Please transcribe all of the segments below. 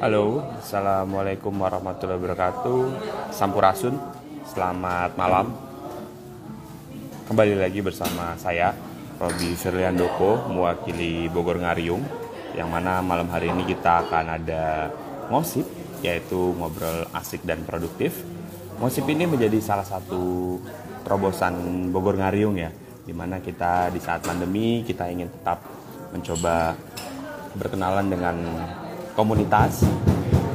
Halo, Assalamualaikum warahmatullahi wabarakatuh. Sampurasun, selamat malam. Kembali lagi bersama saya Robi Firliandoko, mewakili Bogor Ngariung Yang mana malam hari ini kita akan ada ngosip Yaitu ngobrol asik dan produktif. Ngosip ini menjadi salah satu terobosan Bogor Ngariung ya Di mana kita di saat pandemi kita ingin tetap mencoba berkenalan dengan komunitas,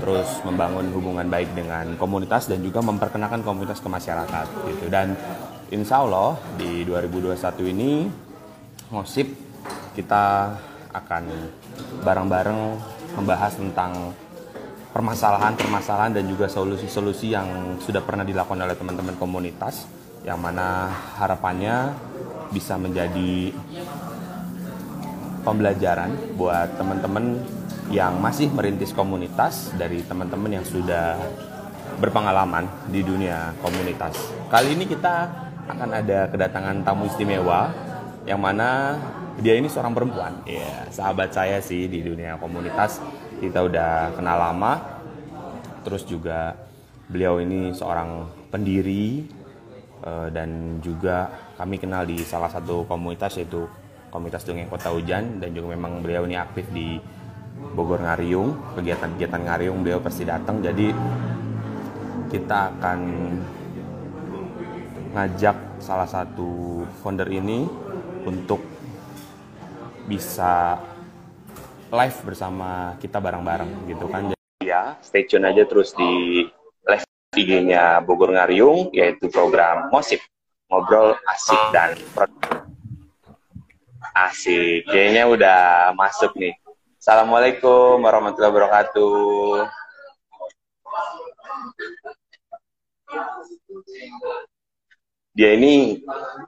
terus membangun hubungan baik dengan komunitas dan juga memperkenalkan komunitas ke masyarakat gitu. Dan insya Allah di 2021 ini ngosip kita akan bareng-bareng membahas tentang permasalahan-permasalahan dan juga solusi-solusi yang sudah pernah dilakukan oleh teman-teman komunitas yang mana harapannya bisa menjadi pembelajaran buat teman-teman yang masih merintis komunitas dari teman-teman yang sudah berpengalaman di dunia komunitas. Kali ini kita akan ada kedatangan tamu istimewa yang mana dia ini seorang perempuan. Ya, sahabat saya sih di dunia komunitas. Kita udah kenal lama. Terus juga beliau ini seorang pendiri eh, dan juga kami kenal di salah satu komunitas yaitu komunitas Dongeng Kota Hujan dan juga memang beliau ini aktif di Bogor Ngariung, kegiatan-kegiatan Ngariung beliau pasti datang. Jadi kita akan ngajak salah satu founder ini untuk bisa live bersama kita bareng-bareng gitu kan. Jadi ya, stay tune aja terus di live IG-nya Bogor Ngariung yaitu program Mosip ngobrol asik dan Asik, kayaknya udah masuk nih. Assalamualaikum warahmatullahi wabarakatuh. Dia ini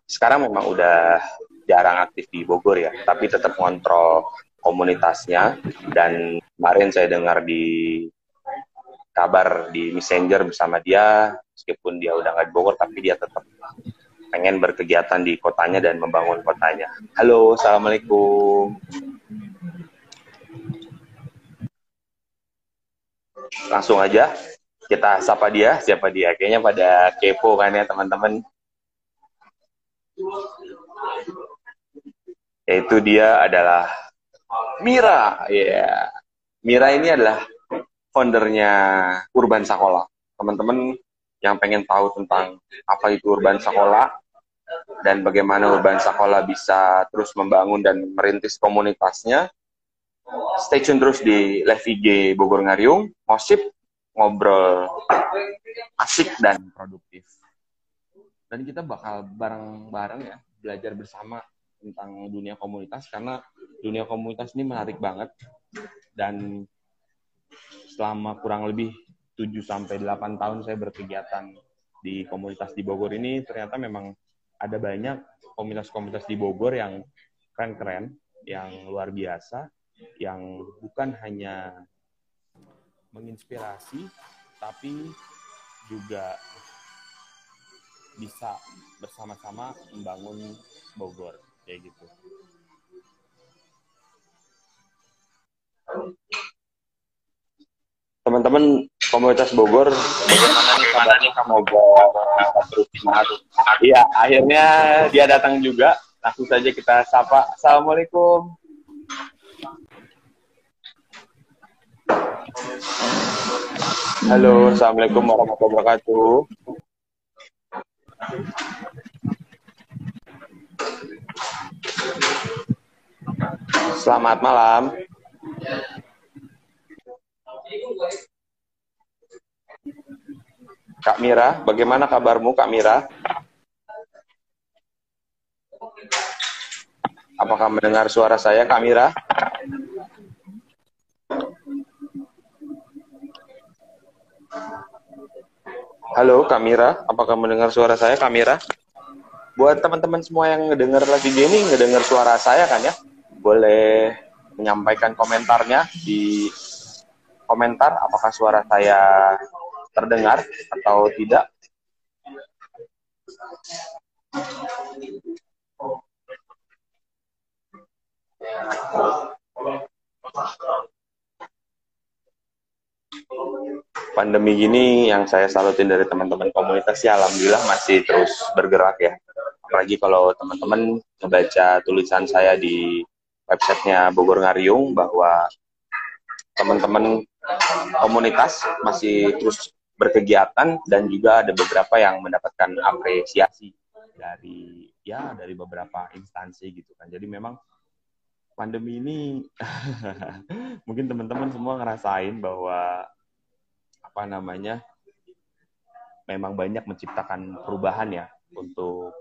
sekarang memang udah jarang aktif di Bogor ya, tapi tetap kontrol komunitasnya. Dan kemarin saya dengar di kabar di Messenger bersama dia, meskipun dia udah nggak di Bogor, tapi dia tetap pengen berkegiatan di kotanya dan membangun kotanya. Halo, assalamualaikum. Langsung aja kita sapa dia, siapa dia? Kayaknya pada kepo kan ya teman-teman. Yaitu dia adalah Mira, ya. Yeah. Mira ini adalah foundernya Urban Sakola. Teman-teman yang pengen tahu tentang apa itu urban sekolah dan bagaimana urban sekolah bisa terus membangun dan merintis komunitasnya. Stay tune terus di live IG Bogor Ngariung, Mosip, ngobrol asik dan produktif. Dan kita bakal bareng-bareng ya, belajar bersama tentang dunia komunitas karena dunia komunitas ini menarik banget. Dan selama kurang lebih 7 sampai 8 tahun saya berkegiatan di komunitas di Bogor ini ternyata memang ada banyak komunitas-komunitas di Bogor yang keren-keren, yang luar biasa, yang bukan hanya menginspirasi tapi juga bisa bersama-sama membangun Bogor kayak gitu. Teman-teman komunitas Bogor bagaimana nih kabarnya? Kamu bisa terus semangat iya akhirnya dia datang juga. Langsung saja kita sapa. Assalamualaikum halo assalamualaikum warahmatullahi wabarakatuh Selamat malam. Kak Mira, bagaimana kabarmu Kak Mira? Apakah mendengar suara saya Kak Mira? Halo Kak Mira, apakah mendengar suara saya Kak Mira? Buat teman-teman semua yang ngedengar lagi gini, ngedengar suara saya kan ya, boleh menyampaikan komentarnya di komentar apakah suara saya terdengar atau tidak. Pandemi gini yang saya salutin dari teman-teman komunitas ya alhamdulillah masih terus bergerak ya. Apalagi kalau teman-teman ngebaca tulisan saya di websitenya Bogor Ngariung bahwa teman-teman komunitas masih terus berkegiatan dan juga ada beberapa yang mendapatkan apresiasi dari ya dari beberapa instansi gitu kan. Jadi memang pandemi ini mungkin teman-teman semua ngerasain bahwa apa namanya memang banyak menciptakan perubahan ya untuk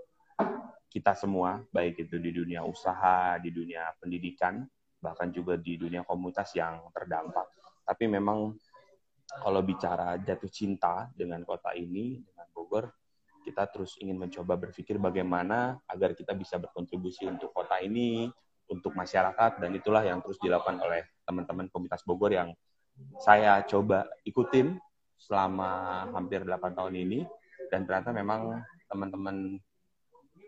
kita semua baik itu di dunia usaha, di dunia pendidikan, bahkan juga di dunia komunitas yang terdampak. Tapi memang kalau bicara jatuh cinta dengan kota ini, dengan Bogor, kita terus ingin mencoba berpikir bagaimana agar kita bisa berkontribusi untuk kota ini, untuk masyarakat, dan itulah yang terus dilakukan oleh teman-teman komunitas Bogor yang saya coba ikutin selama hampir 8 tahun ini, dan ternyata memang teman-teman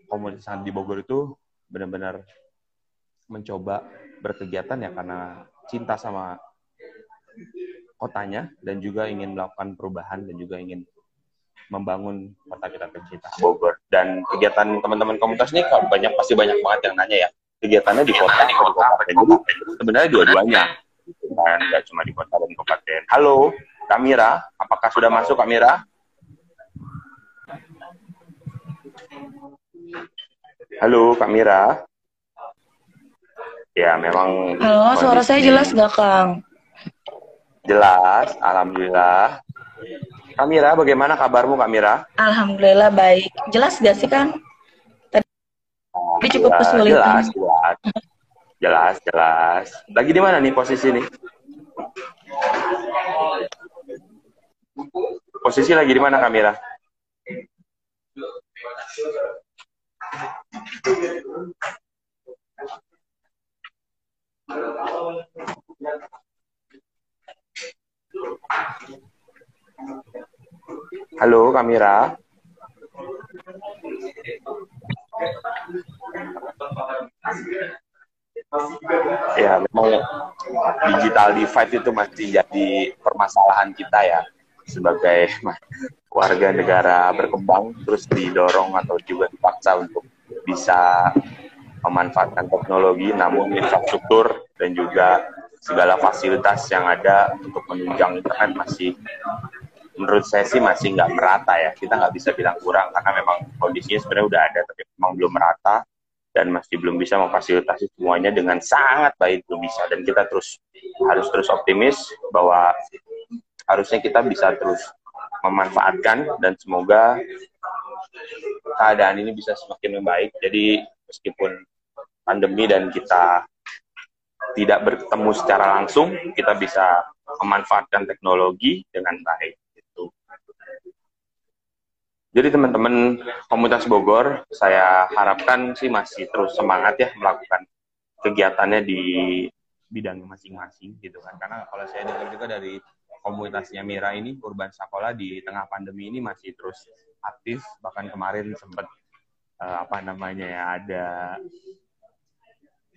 komunitas di Bogor itu benar-benar mencoba berkegiatan ya karena cinta sama kotanya dan juga ingin melakukan perubahan dan juga ingin membangun kota kita tercinta Bogor. Dan kegiatan teman-teman komunitas ini banyak pasti banyak banget yang nanya ya kegiatannya di kota atau di kabupaten jadi sebenarnya dua-duanya dan nggak cuma di kota dan kabupaten halo Kamira apakah sudah masuk Kamira Halo Kamira ya memang halo suara saya jelas nggak Kang Jelas, alhamdulillah. Kamira, bagaimana kabarmu Kamira? Alhamdulillah baik. Jelas gak sih Kang? Cukup kesulitan. Jelas, jelas. Jelas, jelas. Lagi di mana nih posisi nih? Posisi lagi di mana Kamira? Halo, Kamira. Ya, memang digital divide itu masih jadi permasalahan kita ya sebagai warga negara berkembang terus didorong atau juga dipaksa untuk bisa memanfaatkan teknologi namun infrastruktur dan juga segala fasilitas yang ada untuk menunjang internet masih menurut saya sih masih nggak merata ya. Kita nggak bisa bilang kurang karena memang kondisinya sebenarnya udah ada tapi memang belum merata dan masih belum bisa memfasilitasi semuanya dengan sangat baik belum bisa. Dan kita terus harus terus optimis bahwa harusnya kita bisa terus memanfaatkan dan semoga keadaan ini bisa semakin membaik. Jadi meskipun pandemi dan kita tidak bertemu secara langsung, kita bisa memanfaatkan teknologi dengan baik. Jadi teman-teman komunitas Bogor, saya harapkan sih masih terus semangat ya melakukan kegiatannya di bidang masing-masing gitu kan. Karena kalau saya dengar juga dari komunitasnya Mira ini, Urban Sakola di tengah pandemi ini masih terus aktif. Bahkan kemarin sempat uh, apa namanya ya ada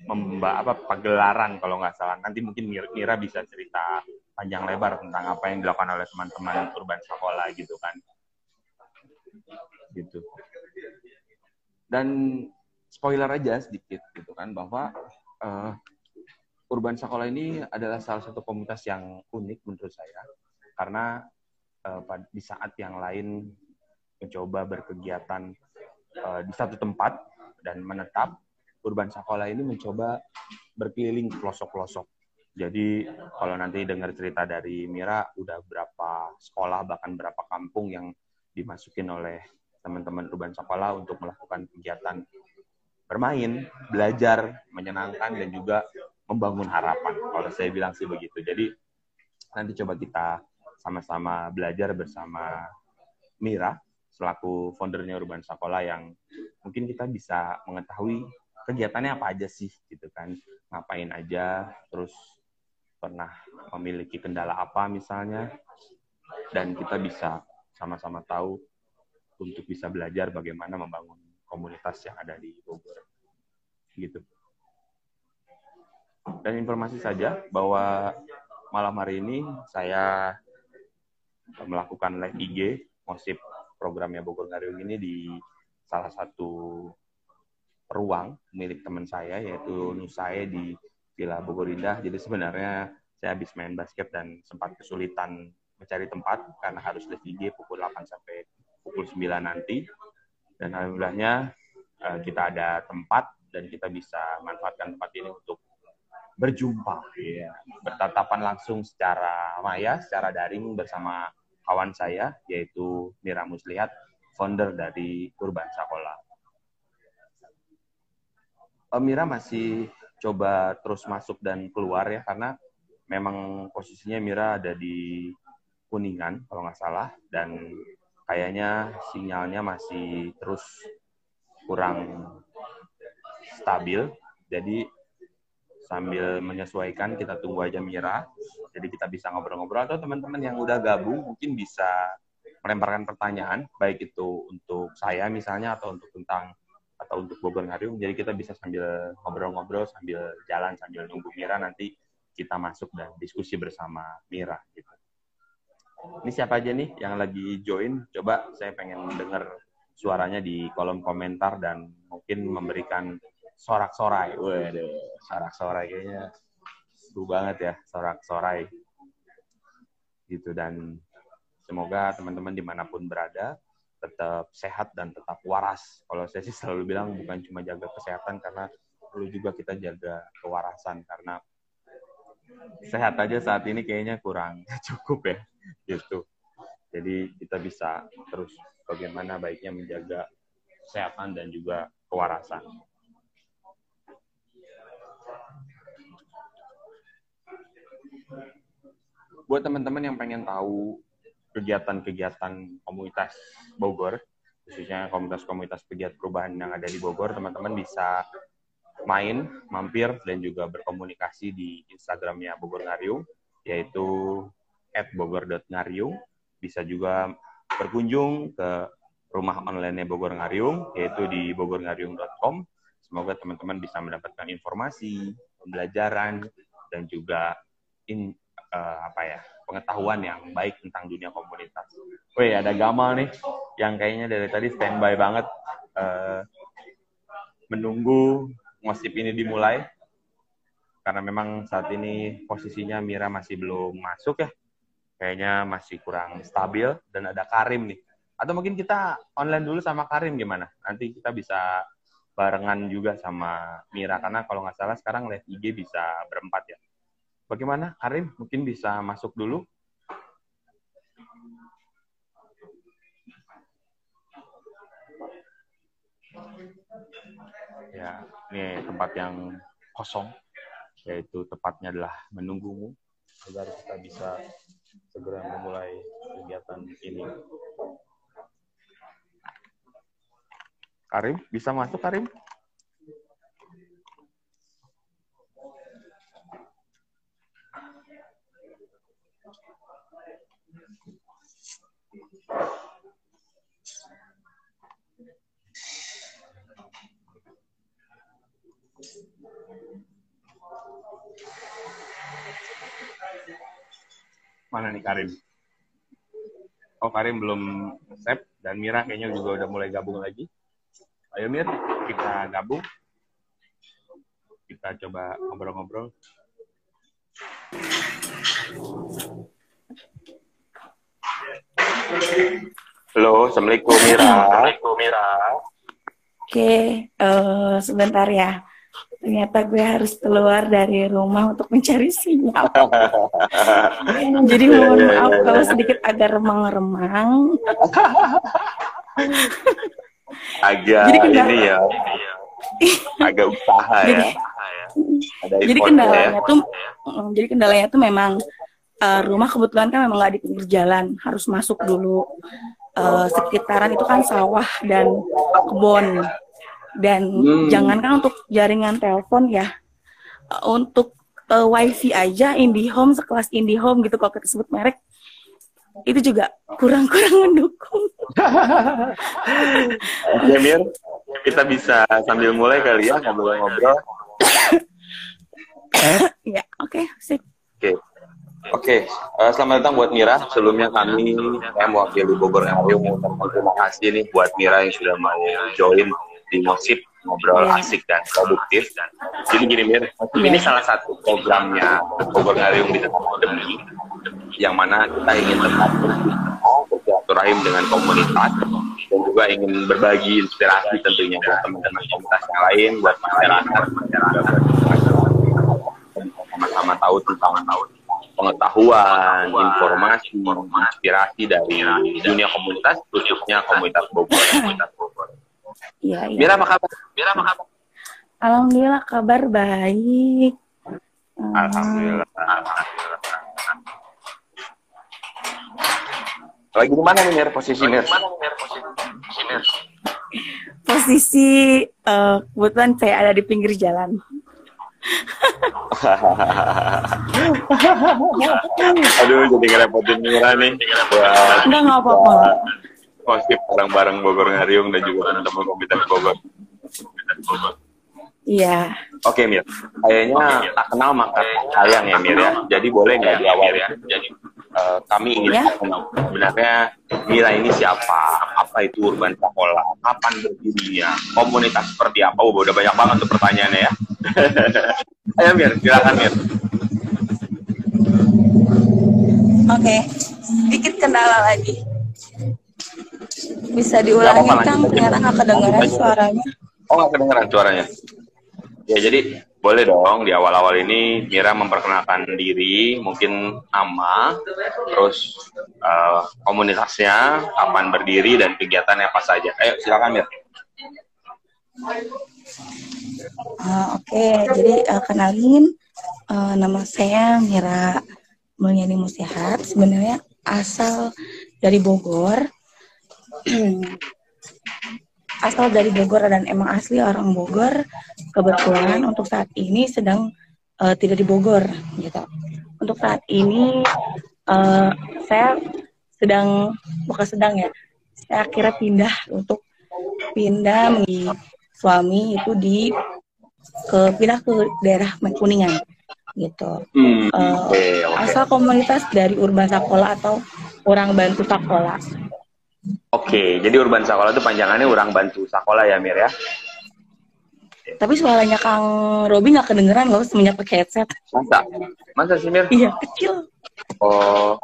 memba apa pagelaran kalau nggak salah nanti mungkin Mira bisa cerita panjang lebar tentang apa yang dilakukan oleh teman-teman urban sekolah gitu kan gitu dan spoiler aja sedikit gitu kan bahwa uh, urban sekolah ini adalah salah satu komunitas yang unik menurut saya karena uh, di saat yang lain mencoba berkegiatan uh, di satu tempat dan menetap Urban Sakola ini mencoba berkeliling pelosok-pelosok. Jadi kalau nanti dengar cerita dari Mira, udah berapa sekolah bahkan berapa kampung yang dimasukin oleh teman-teman Urban Sakola untuk melakukan kegiatan bermain, belajar, menyenangkan dan juga membangun harapan. Kalau saya bilang sih begitu. Jadi nanti coba kita sama-sama belajar bersama Mira selaku foundernya Urban Sakola yang mungkin kita bisa mengetahui kegiatannya apa aja sih gitu kan ngapain aja terus pernah memiliki kendala apa misalnya dan kita bisa sama-sama tahu untuk bisa belajar bagaimana membangun komunitas yang ada di Bogor gitu dan informasi saja bahwa malam hari ini saya melakukan live IG ngosip programnya Bogor Ngariung ini di salah satu ruang milik teman saya yaitu Nusae di Villa Bogor Indah. Jadi sebenarnya saya habis main basket dan sempat kesulitan mencari tempat karena harus live IG pukul 8 sampai pukul 9 nanti. Dan alhamdulillahnya eh, kita ada tempat dan kita bisa manfaatkan tempat ini untuk berjumpa, ya. bertatapan langsung secara maya, secara daring bersama kawan saya, yaitu Mira Muslihat, founder dari Urban Sakola. Eh, Mira masih coba terus masuk dan keluar ya, karena memang posisinya Mira ada di Kuningan, kalau nggak salah, dan kayaknya sinyalnya masih terus kurang stabil. Jadi sambil menyesuaikan kita tunggu aja Mira. Jadi kita bisa ngobrol-ngobrol atau teman-teman yang udah gabung mungkin bisa melemparkan pertanyaan baik itu untuk saya misalnya atau untuk tentang atau untuk Bogor Ngariung. Jadi kita bisa sambil ngobrol-ngobrol sambil jalan sambil nunggu Mira nanti kita masuk dan diskusi bersama Mira gitu. Ini siapa aja nih yang lagi join? Coba saya pengen dengar suaranya di kolom komentar dan mungkin memberikan sorak-sorai. Waduh, sorak-sorai kayaknya seru banget ya, sorak-sorai. Gitu, dan semoga teman-teman di mana pun berada tetap sehat dan tetap waras. Kalau saya sih selalu bilang bukan cuma jaga kesehatan karena perlu juga kita jaga kewarasan karena sehat aja saat ini kayaknya kurang cukup ya gitu. Jadi kita bisa terus bagaimana baiknya menjaga kesehatan dan juga kewarasan. buat teman-teman yang pengen tahu kegiatan-kegiatan komunitas Bogor, khususnya komunitas-komunitas pegiat perubahan yang ada di Bogor, teman-teman bisa main, mampir, dan juga berkomunikasi di Instagramnya Bogor Ngariung, yaitu at bogor.ngariung. Bisa juga berkunjung ke rumah online Bogor Ngariung, yaitu di bogorngariung.com. Semoga teman-teman bisa mendapatkan informasi, pembelajaran, dan juga in, uh, apa ya pengetahuan yang baik tentang dunia komunitas. Wih ada Gamal nih yang kayaknya dari tadi standby banget uh, menunggu ngosip ini dimulai karena memang saat ini posisinya Mira masih belum masuk ya kayaknya masih kurang stabil dan ada Karim nih atau mungkin kita online dulu sama Karim gimana nanti kita bisa barengan juga sama Mira karena kalau nggak salah sekarang live IG bisa berempat ya Bagaimana, Karim? Mungkin bisa masuk dulu. Ya, ini tempat yang kosong, yaitu tepatnya adalah menunggumu agar kita bisa segera memulai kegiatan ini. Karim, bisa masuk Karim? Mana nih Karim? Oh Karim belum save dan Mira kayaknya juga udah mulai gabung lagi. Ayo Mir, kita gabung. Kita coba ngobrol-ngobrol. Halo, Assalamualaikum Mira. Assalamualaikum Mira. Oke, uh, sebentar ya ternyata gue harus keluar dari rumah untuk mencari sinyal. Jadi mohon iya, iya, maaf iya, kalau sedikit agak remang-remang. agak Jadi kendala, ini ya, agak usaha ya. Ada jadi kendalanya ya. tuh, mm, jadi kendalanya tuh memang uh, rumah kebetulan kan memang nggak di pinggir jalan, harus masuk dulu. Uh, sekitaran itu kan sawah dan kebun dan hmm. jangankan untuk jaringan telepon ya untuk uh, wifi aja IndiHome sekelas IndiHome gitu kalau kita sebut merek itu juga kurang-kurang mendukung. Oke Mir, kita bisa sambil mulai kali ya ngobrol-ngobrol. ya oke okay, sip. Oke, okay. Oke, okay. uh, eh, selamat datang buat Mira. Sebelumnya kami, saya mewakili Bogor Ayo mengucapkan terima kasih nih buat Mira yang sudah mau join di Mosip ngobrol yeah. asik dan produktif. Jadi gini Mir, yeah. ini salah satu programnya Bogor Ngariung di tengah pandemi, yang mana kita ingin tetap bersilaturahim dengan komunitas dan juga ingin berbagi inspirasi tentunya buat teman-teman komunitas yang lain, buat masyarakat, sama-sama tahu tentang tahu pengetahuan, informasi, inspirasi dari dunia komunitas, khususnya komunitas Bogor. Komunitas Bogor. Iya, iya. Mira apa kabar? Mira apa kabar? Alhamdulillah kabar baik. Alhamdulillah. Lagi di mana nih Mir posisi Mir? Posisi uh, kebetulan saya ada di pinggir jalan. Aduh, jadi ngerepotin Mira nih. Enggak, nggak apa-apa. Positif bareng-bareng Bogor Ngariung dan juga teman-teman komunitas Bogor. Iya. Oke Mir, kayaknya tak kenal maka sayang ya Mir ya. Jadi boleh nggak di awal ya? Jadi uh, kami ingin ya? sebenarnya Mira ini siapa? Apa itu urban sekolah? Kapan berdirinya? Komunitas seperti apa? Oh, udah banyak banget tuh pertanyaannya ya. Ayo Mir, silakan Mir. Oke, okay. sedikit kendala lagi. Bisa diulangi Kang, ternyata nggak kedengaran suaranya. Oh nggak kedengaran suaranya. Ya jadi boleh dong di awal-awal ini Mira memperkenalkan diri, mungkin nama, terus uh, komunitasnya, kapan berdiri dan kegiatannya apa saja. Ayo silakan Mir. Uh, Oke, okay. jadi uh, kenalin uh, nama saya Mira Mulyani Musihat. Sebenarnya asal dari Bogor. asal dari Bogor dan emang asli orang Bogor kebetulan untuk saat ini sedang uh, tidak di Bogor gitu. Untuk saat ini uh, saya sedang bukan sedang ya saya akhirnya pindah untuk pindah menjadi suami itu di ke pindah ke daerah Kuningan gitu. Hmm, uh, okay, okay. asal komunitas dari Urban Sakola atau orang bantu Sakola Oke, jadi Urban Sakola itu panjangannya orang bantu Sakola ya Mir ya? Tapi suaranya Kang Robi nggak kedengeran loh semenjak pakai headset. Masa? Masa sih Mir? Iya, kecil. Oh,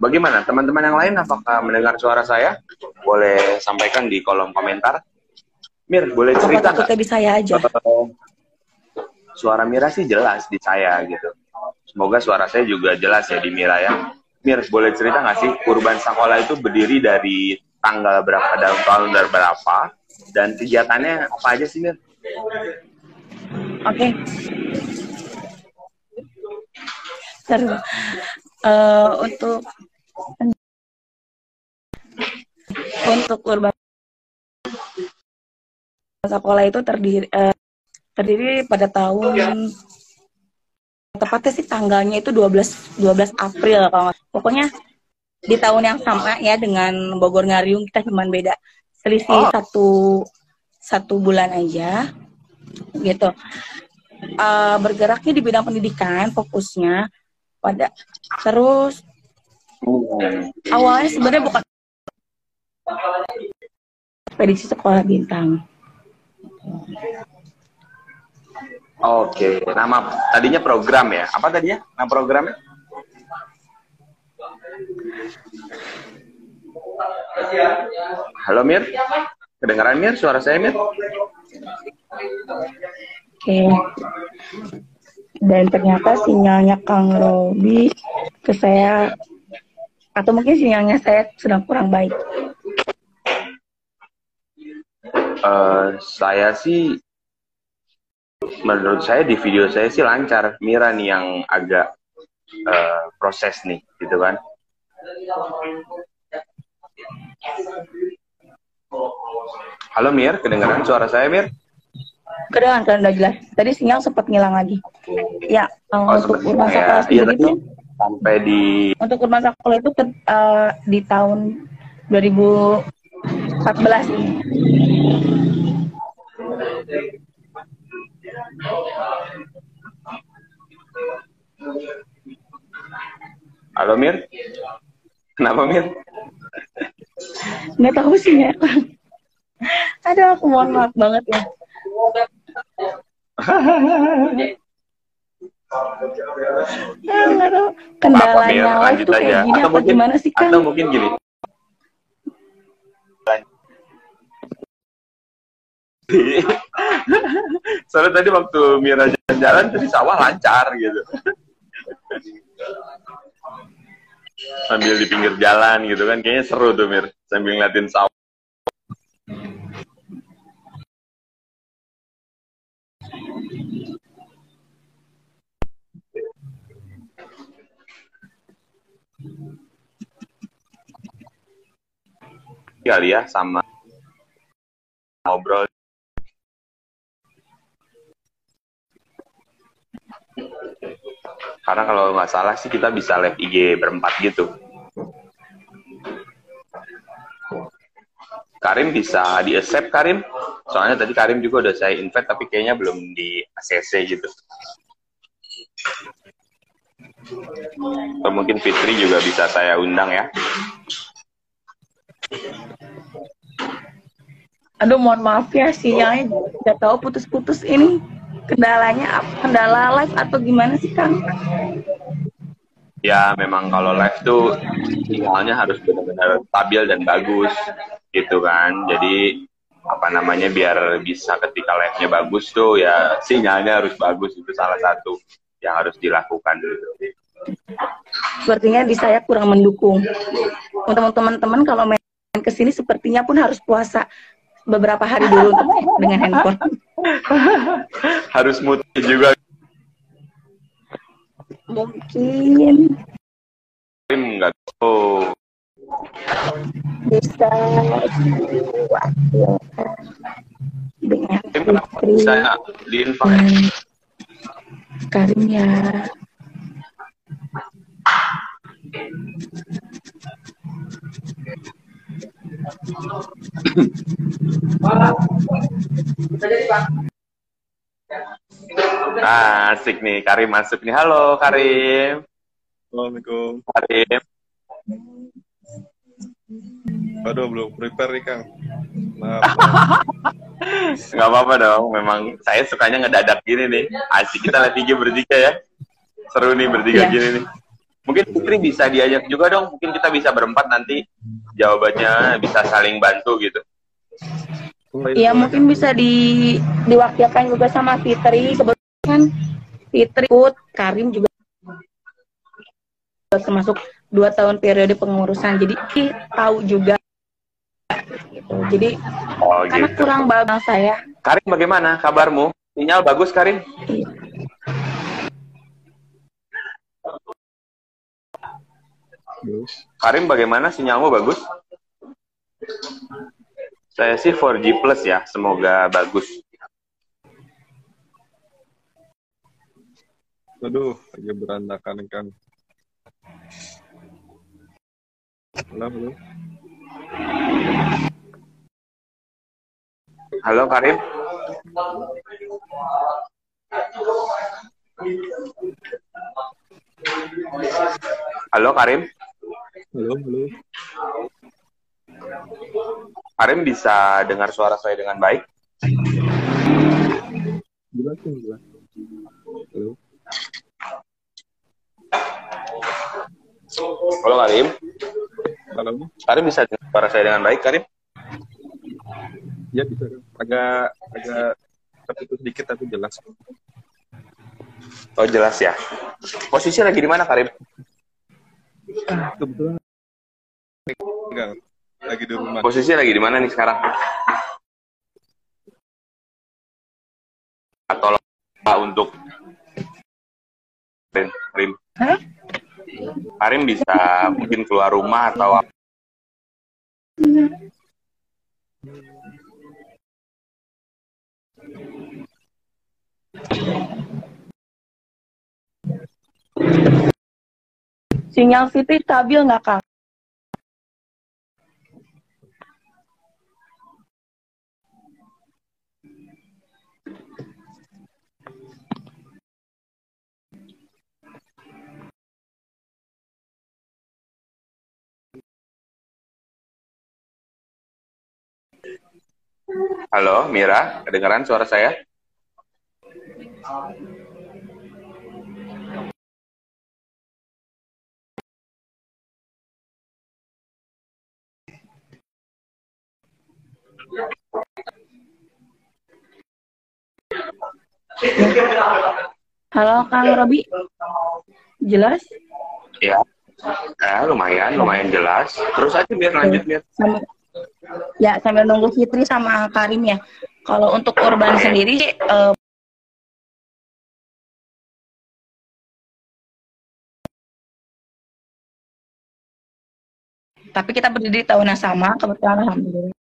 bagaimana teman-teman yang lain apakah mendengar suara saya? Boleh sampaikan di kolom komentar. Mir, boleh cerita nggak? di saya aja. Uh, suara Mira sih jelas di saya gitu. Semoga suara saya juga jelas ya di Mira ya. Mir, boleh cerita nggak sih Urban Sakola itu berdiri dari tanggal berapa dan tahun berapa dan kegiatannya apa aja sih Mir? Oke. Okay. Seru. Uh, untuk untuk Urban Sakola itu terdiri uh, terdiri pada tahun tepatnya sih tanggalnya itu 12 12 April kalau pokoknya di tahun yang sama ya dengan Bogor Ngariung kita cuma beda selisih oh. satu satu bulan aja gitu uh, bergeraknya di bidang pendidikan fokusnya pada terus awalnya sebenarnya bukan ekspedisi sekolah bintang Oke, nama tadinya program ya. Apa tadinya? Nama programnya? Halo Mir, kedengaran Mir? Suara saya Mir? Oke. Dan ternyata sinyalnya Kang Robi ke saya atau mungkin sinyalnya saya sedang kurang baik. Uh, saya sih menurut saya di video saya sih lancar Mira nih yang agak uh, proses nih gitu kan Halo Mir, kedengaran suara saya Mir? Kedengaran kan udah jelas. Tadi sinyal sempat ngilang lagi. Ya, um, oh, untuk urban sekolah ya, sendiri itu sampai di untuk urban sekolah itu ke, uh, di tahun 2014 nih. Halo Mir. Kenapa Mir? Nggak tahu sih ya. Aduh, aku mohon maaf banget ya. Ah, nggak tahu. Kendalanya Mir, live tuh kayak gini Atau apa mungkin- gimana sih Kang? Atau mungkin gini. Soalnya tadi waktu Mira jalan-jalan tadi sawah lancar gitu. Sambil di pinggir jalan gitu kan kayaknya seru tuh Mir sambil ngeliatin sawah. kali ya sama ngobrol karena kalau nggak salah sih kita bisa live IG berempat gitu. Karim bisa di accept Karim. Soalnya tadi Karim juga udah saya invite tapi kayaknya belum di ACC gitu. Atau mungkin Fitri juga bisa saya undang ya. Aduh, mohon maaf ya sinyalnya nggak tahu putus-putus ini. Kendalanya apa? Kendala live atau gimana sih Kang? ya memang kalau live tuh sinyalnya harus benar-benar stabil dan bagus gitu kan jadi apa namanya biar bisa ketika live-nya bagus tuh ya sinyalnya harus bagus itu salah satu yang harus dilakukan gitu. Sepertinya di saya kurang mendukung. Untuk teman-teman kalau main ke sini sepertinya pun harus puasa beberapa hari dulu dengan handphone. harus mute juga. Mungkin. Karim nggak tahu. Bisa diwakilkan dengan Karim kenapa bisa di invite. Karim ya. Ah, asik nih Karim masuk nih halo Karim Assalamualaikum. Karim Aduh, belum prepare nih, Kang. Maaf. nggak apa-apa dong memang saya sukanya ngedadak gini nih asik kita IG bertiga ya seru nih bertiga Iya. gini nih mungkin Putri bisa diajak juga dong mungkin kita bisa berempat nanti jawabannya bisa saling bantu gitu Iya mungkin bisa di diwakilkan juga sama Fitri. Kebetulan Fitri, Put, Karim juga termasuk dua tahun periode pengurusan. Jadi tahu juga. Gitu. Jadi oh karena gitu kurang babang saya. Karim bagaimana kabarmu sinyal bagus Karim Iya. Karim bagaimana sinyalmu? Bagus? Saya sih 4G plus ya semoga bagus. Aduh, lagi berantakan, Kang. Halo, halo. halo Karim? Halo Karim Halo, halo. Karim bisa dengar suara saya dengan baik Jelas, jelas. Halo. halo Karim Halo. Karim bisa dengar suara saya dengan baik Karim Ya, bisa. Agak, agak terputus dikit tapi jelas. Oh jelas ya. Posisi lagi di mana Karim? Kebetulan enggak lagi di rumah. Posisi lagi di mana nih sekarang? Atau Pak untuk Karim? Karim. Hah? Karim bisa mungkin keluar rumah atau apa? Sinyal Siti stabil nggak, Kang? Halo, Mira, kedengaran suara saya? Halo Kang Robi, jelas? Ya, eh, lumayan, lumayan jelas. Terus aja biar lanjut biar. Sambil, ya sambil nunggu Fitri sama Karim ya. Kalau untuk Urban sendiri, eh, tapi kita berdiri di tahun yang sama, kebetulan alhamdulillah.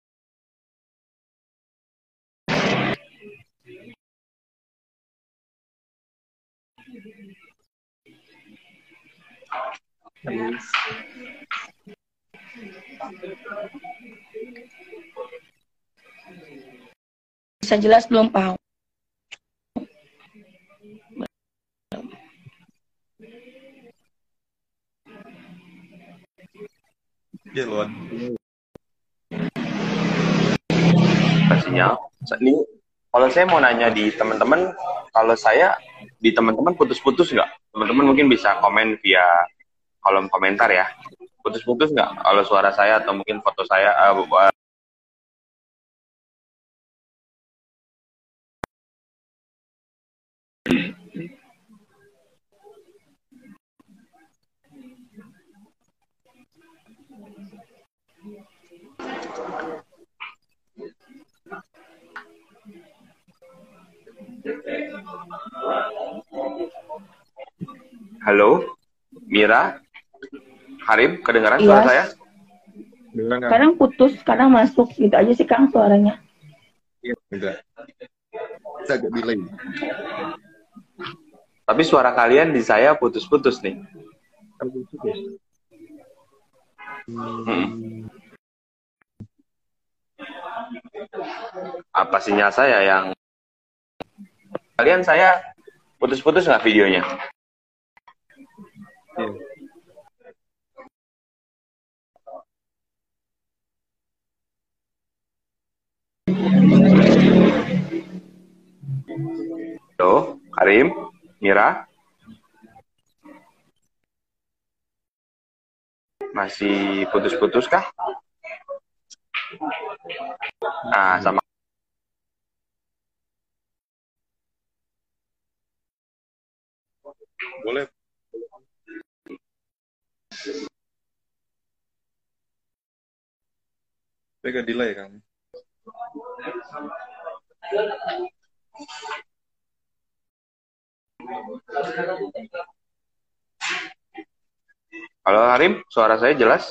Bisa jelas belum Pak? Ya, luar. sinyal. Ini kalau saya mau nanya di teman-teman, kalau saya di teman-teman putus-putus nggak? Teman-teman mungkin bisa komen via kolom komentar ya. Putus-putus nggak? Kalau suara saya atau mungkin foto saya, uh, Halo, Mira, Harim, kedengaran suara Iya. saya? Kadang putus, kadang masuk, gitu aja sih Kang suaranya. Iya, enggak. Bisa agak delay. Tapi suara kalian di saya putus-putus nih. Hmm. Apa sinyal saya yang kalian saya putus-putus nggak videonya? Halo, Karim, Mira. Masih putus-putus kah? Nah, sama Boleh. Agak delay kan? Halo Harim, suara saya jelas?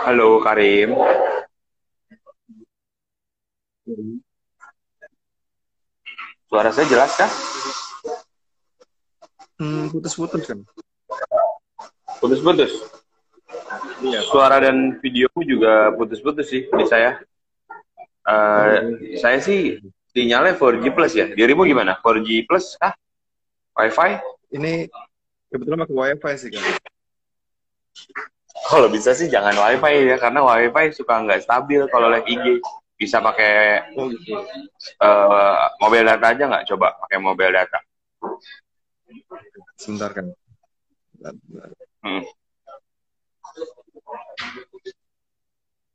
Halo Karim, suara saya jelas kah? Hmm, putus-putus kan? Putus-putus. Iya. Suara dan videomu juga putus-putus sih di saya. Eh, saya sih sinyalnya 4G plus ya. Dirimu gimana? 4G plus kah? Wi-Fi? Ini kebetulan pakai wifi sih kan? Kalau bisa sih jangan wifi ya, karena wifi suka nggak stabil kalau live IG. Bisa pakai eh, mobile data aja nggak? Coba pakai mobile data. Sebentar kan? Hmm.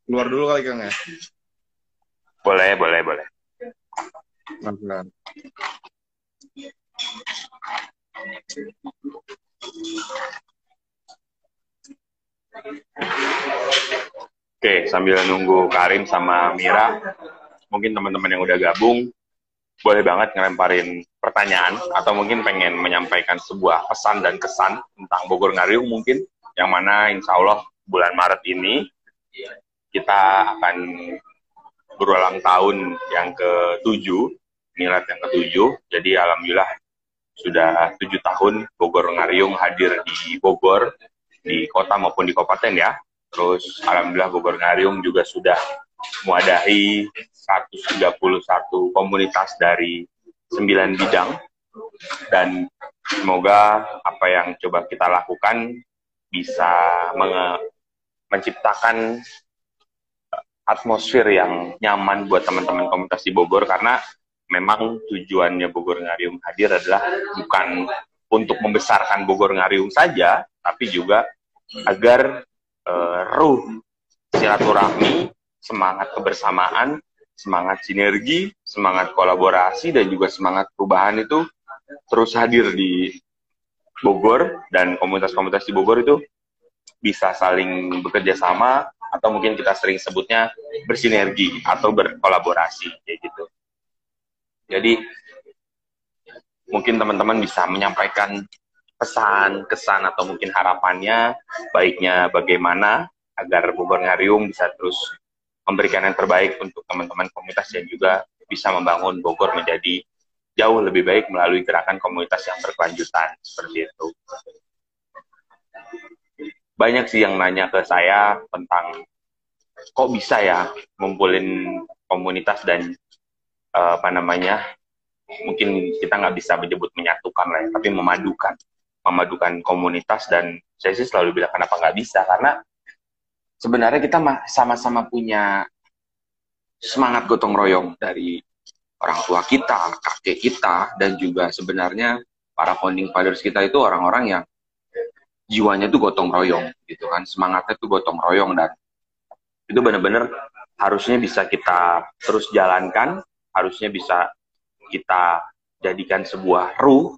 Keluar dulu kali Kang ya? Boleh, boleh, boleh. Pelan-pelan. Oke, sambil nunggu Karim sama Mira, mungkin teman-teman yang udah gabung boleh banget ngelemparin pertanyaan atau mungkin pengen menyampaikan sebuah pesan dan kesan tentang Bogor Ngariung mungkin yang mana insya Allah bulan Maret ini kita akan berulang tahun yang ke-7, milad yang ke-7. Jadi alhamdulillah sudah tujuh tahun Bogor Ngariung hadir di Bogor, di kota maupun di kabupaten ya. Terus alhamdulillah Ngariung juga sudah mewadahi 131 komunitas dari 9 bidang dan semoga apa yang coba kita lakukan bisa menciptakan atmosfer yang nyaman buat teman-teman komunitas di Bogor karena memang tujuannya Bogor Ngariung hadir adalah bukan untuk membesarkan Bogor Ngariung saja, tapi juga agar uh, ruh silaturahmi semangat kebersamaan, semangat sinergi, semangat kolaborasi, dan juga semangat perubahan itu terus hadir di Bogor dan komunitas-komunitas di Bogor itu bisa saling bekerja sama atau mungkin kita sering sebutnya bersinergi atau berkolaborasi kayak gitu. Jadi mungkin teman-teman bisa menyampaikan pesan, kesan atau mungkin harapannya baiknya bagaimana agar Bogor Ngarium bisa terus memberikan yang terbaik untuk teman-teman komunitas yang juga bisa membangun Bogor menjadi jauh lebih baik melalui gerakan komunitas yang berkelanjutan seperti itu. Banyak sih yang nanya ke saya tentang kok bisa ya ngumpulin komunitas dan uh, apa namanya mungkin kita nggak bisa menyebut menyatukan lah ya, tapi memadukan memadukan komunitas dan saya sih selalu bilang kenapa nggak bisa? Karena sebenarnya kita sama-sama punya semangat gotong royong dari orang tua kita, kakek kita, dan juga sebenarnya para founding fathers kita itu orang-orang yang jiwanya tuh gotong royong gitu kan, semangatnya tuh gotong royong dan itu benar-benar harusnya bisa kita terus jalankan, harusnya bisa kita jadikan sebuah ruh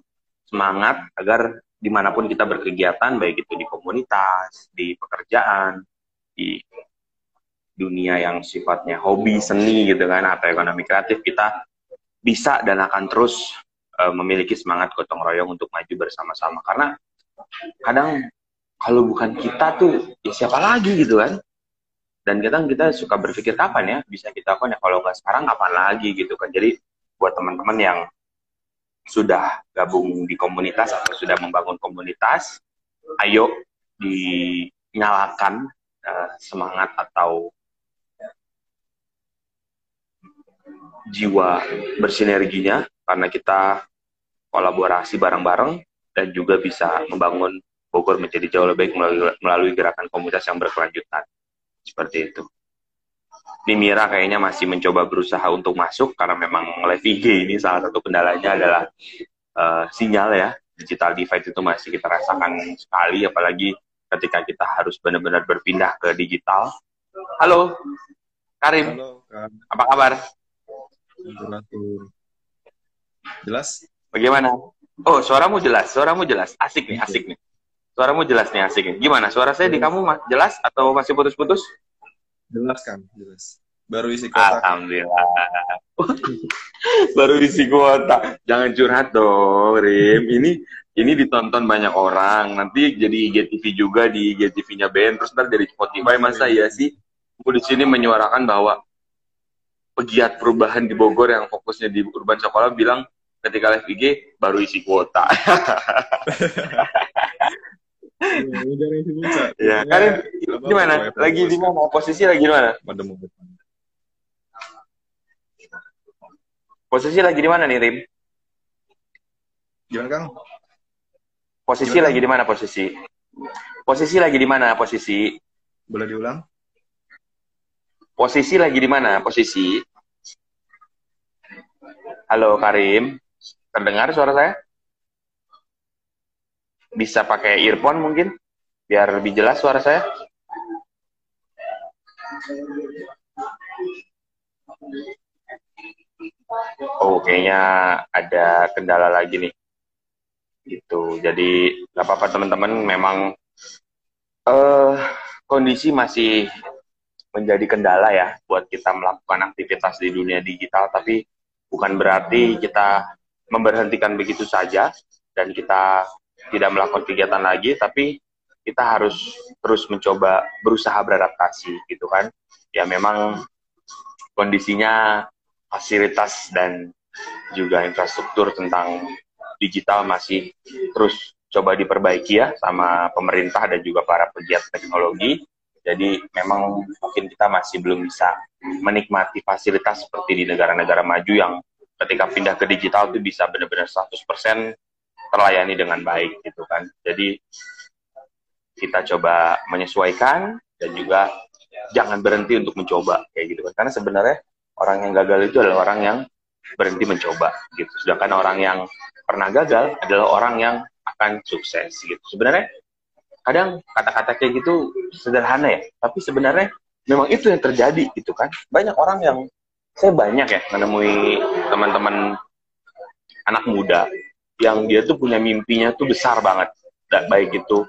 semangat agar di mana pun kita berkegiatan, baik itu di komunitas, di pekerjaan, di dunia yang sifatnya hobi seni gitu kan atau ekonomi kreatif kita bisa dan akan terus uh, memiliki semangat gotong royong untuk maju bersama-sama. Karena kadang kalau bukan kita tuh ya siapa lagi gitu kan? Dan kadang kita suka berpikir kapan ya bisa kita lakukan ya? Kalau nggak sekarang kapan lagi? gitu kan. Jadi buat teman-teman yang sudah gabung di komunitas atau sudah membangun komunitas ayo dinyalakan uh, semangat atau jiwa bersinerginya karena kita kolaborasi bareng-bareng dan juga bisa membangun Bogor menjadi jauh lebih baik melalui, melalui gerakan komunitas yang berkelanjutan. Seperti itu. Mira kayaknya masih mencoba berusaha untuk masuk karena memang live IG ini salah satu kendalanya adalah uh, sinyal ya. Digital divide itu masih kita rasakan sekali apalagi ketika kita harus benar-benar berpindah ke digital. Halo, Karim. Halo, Kak. Apa kabar? Jelas? Bagaimana? Oh, suaramu jelas, suaramu jelas. Asik nih, asik nih. Suaramu jelas nih, asik nih. Gimana? Suara saya di kamu jelas atau masih putus-putus? Jelas kan, jelas. Baru isi kuota. Alhamdulillah. Baru isi kuota. Jangan curhat dong, Rim. Ini ini ditonton banyak orang. Nanti jadi IGTV juga di IGTV-nya Ben. Terus ntar dari Spotify masa ya sih? Aku di sini menyuarakan bahwa pegiat perubahan di Bogor yang fokusnya di urban sekolah bilang ketika live IG baru isi kuota. ya, kan gimana? Lagi di mana? Posisi lagi di mana? Posisi lagi di mana nih, Rim? Gimana, Kang? Posisi Gimana? lagi di mana posisi? Posisi lagi di mana posisi? Boleh diulang? Posisi lagi di mana? Posisi? Halo Karim, terdengar suara saya? Bisa pakai earphone mungkin? Biar lebih jelas suara saya. Oh, kayaknya ada kendala lagi nih. Gitu. Jadi, nggak apa-apa teman-teman. Memang uh, kondisi masih menjadi kendala ya buat kita melakukan aktivitas di dunia digital. Tapi bukan berarti kita memberhentikan begitu saja dan kita tidak melakukan kegiatan lagi, tapi kita harus terus mencoba berusaha beradaptasi gitu kan. Ya memang kondisinya fasilitas dan juga infrastruktur tentang digital masih terus coba diperbaiki ya sama pemerintah dan juga para pegiat teknologi. Jadi memang mungkin kita masih belum bisa menikmati fasilitas seperti di negara-negara maju yang ketika pindah ke digital itu bisa benar-benar 100% terlayani dengan baik gitu kan. Jadi kita coba menyesuaikan dan juga jangan berhenti untuk mencoba kayak gitu kan. Karena sebenarnya orang yang gagal itu adalah orang yang berhenti mencoba gitu. Sedangkan orang yang pernah gagal adalah orang yang akan sukses gitu. Sebenarnya kadang kata-kata kayak gitu sederhana ya, tapi sebenarnya memang itu yang terjadi gitu kan. Banyak orang yang saya banyak ya menemui teman-teman anak muda yang dia tuh punya mimpinya tuh besar banget. Dan baik itu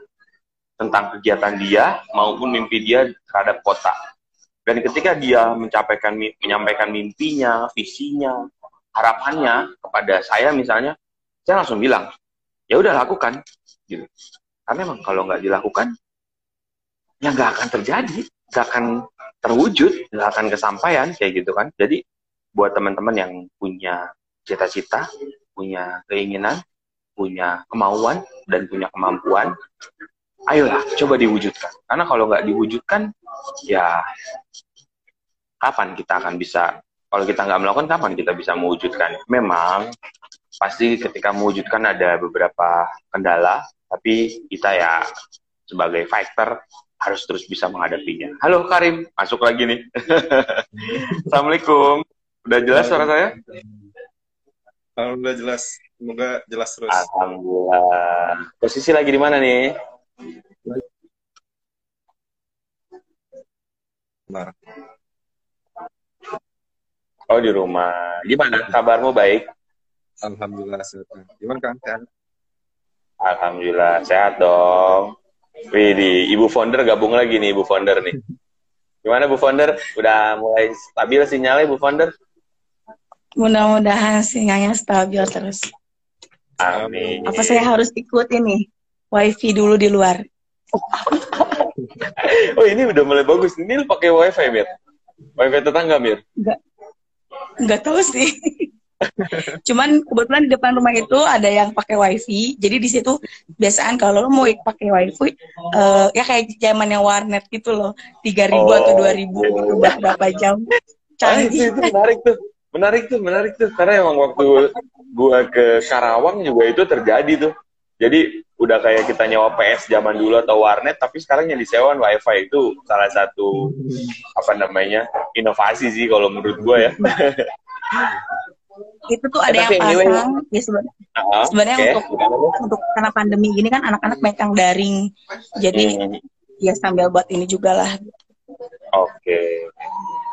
tentang kegiatan dia maupun mimpi dia terhadap kota. Dan ketika dia menyampaikan menyampaikan mimpinya, visinya, harapannya kepada saya misalnya, saya langsung bilang, ya udah lakukan, gitu. Karena memang kalau nggak dilakukan, ya nggak akan terjadi, nggak akan terwujud, nggak akan kesampaian kayak gitu kan. Jadi buat teman-teman yang punya cita-cita, punya keinginan, punya kemauan dan punya kemampuan, ayolah coba diwujudkan. Karena kalau nggak diwujudkan, ya kapan kita akan bisa? Kalau kita nggak melakukan, kapan kita bisa mewujudkan? Memang pasti ketika mewujudkan ada beberapa kendala, tapi kita ya sebagai fighter harus terus bisa menghadapinya. Halo Karim, masuk lagi nih. Assalamualaikum. Udah jelas suara saya? Alhamdulillah jelas. Semoga jelas terus. Alhamdulillah. Posisi lagi di mana nih? Nah. Oh di rumah. Gimana kabarmu baik? Alhamdulillah sehat. Gimana kan? Sehat? Alhamdulillah sehat dong. Wih, di Ibu Founder gabung lagi nih, Ibu Founder nih. Gimana Bu Founder? Udah mulai stabil sinyalnya Bu Founder? Mudah-mudahan sinyalnya stabil terus. Amin. Apa saya harus ikut ini? Wifi dulu di luar. oh ini udah mulai bagus. Ini lu pakai wifi, Mir? Wifi tetangga, Mir? Enggak. Enggak tahu sih. Cuman kebetulan di depan rumah itu ada yang pakai wifi. Jadi di situ biasaan kalau lo mau pakai wifi, uh, ya kayak zamannya warnet gitu loh, tiga ribu Oh. atau dua ribu berapa jam. Ah, itu, Canggih. itu menarik tuh. Menarik tuh, menarik tuh. Karena emang waktu gua ke Karawang juga itu terjadi tuh. Jadi udah kayak kita nyewa PS zaman dulu atau warnet, tapi sekarang yang disewa wifi itu salah satu apa namanya inovasi sih kalau menurut gua ya. Itu tuh ada yang anyway. pasang. Ya sebenarnya Ah, Sebenarnya oke. untuk untuk karena pandemi gini kan anak-anak banyak yang daring. Jadi Hmm, ya sambil buat ini juga lah. Oke.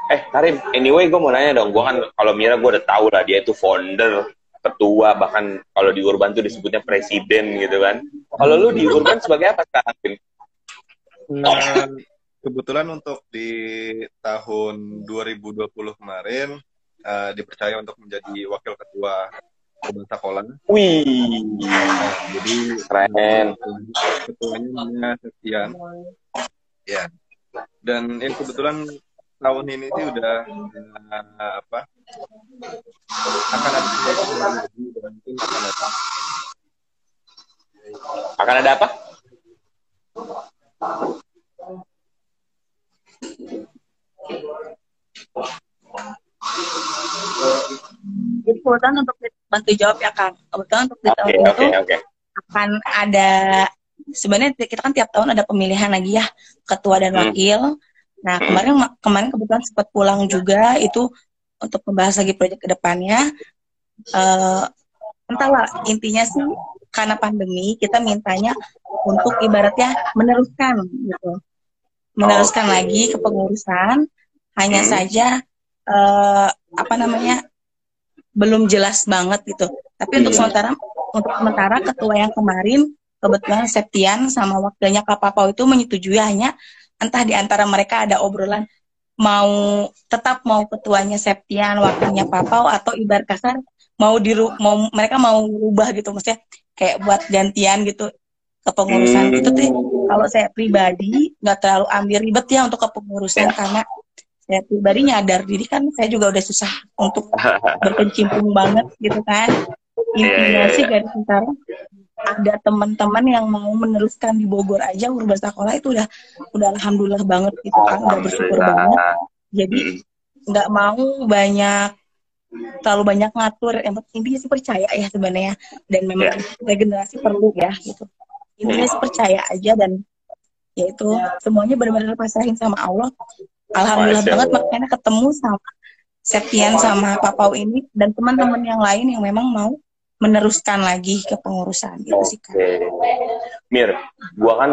Eh, Karim, anyway gue mau nanya dong. Gue kan kalau Mira gue udah tahu lah dia itu founder, ketua, bahkan kalau di Urban tuh disebutnya presiden gitu kan. Kalau lu di Urban sebagai apa sekarang? Nah, kebetulan untuk di tahun 2020 kemarin eh, dipercaya untuk menjadi wakil ketua Urban Sekolah. Wih, Jadi keren. ketuanya namanya Septian. Ya. Dan yang kebetulan tahun ini sih udah eh, apa akan ada mungkin akan ada Akan ada apa? Kebetulan untuk bantu jawab ya Kang. Kebetulan untuk di Oke, tahun ini oke, tuh oke. akan ada sebenarnya kita kan tiap tahun ada pemilihan lagi ya ketua dan Hmm. Nah kemarin kemarin kebetulan sempat pulang juga itu untuk membahas lagi proyek ke depannya. Eh entahlah intinya sih karena pandemi kita mintanya untuk ibaratnya meneruskan gitu, meneruskan Oke. lagi kepengurusan. Hanya Hmm. saja eh apa namanya belum jelas banget gitu. Tapi untuk Hmm. sementara untuk sementara ketua yang kemarin kebetulan Septian sama wakilnya Kak Papau itu menyetujui hanya entah di antara mereka ada obrolan mau tetap mau ketuanya Septian, wakilnya Papau atau ibar kasar mau diru mau mereka mau rubah gitu maksudnya kayak buat gantian gitu kepengurusan hmm. itu tuh kalau saya pribadi nggak terlalu ambil ribet ya untuk kepengurusan karena saya pribadi nyadar diri kan saya juga udah susah untuk berkecimpung banget gitu kan intinya yeah, sih iya. garis besar ada teman-teman yang mau meneruskan di Bogor aja urban sekolah itu udah udah alhamdulillah banget gitu kan udah bersyukur banget. Jadi nggak mau banyak terlalu banyak ngatur. Yang intinya sih percaya ya sebenarnya. Dan memang yeah. regenerasi perlu ya gitu. Intinya sih percaya aja dan ya itu semuanya benar-benar pasrahin sama Allah. Alhamdulillah banget makanya ketemu sama Septian sama Papau ini dan teman-teman yang lain yang memang mau meneruskan lagi ke pengurusan gitu sih kan. Mir, gua kan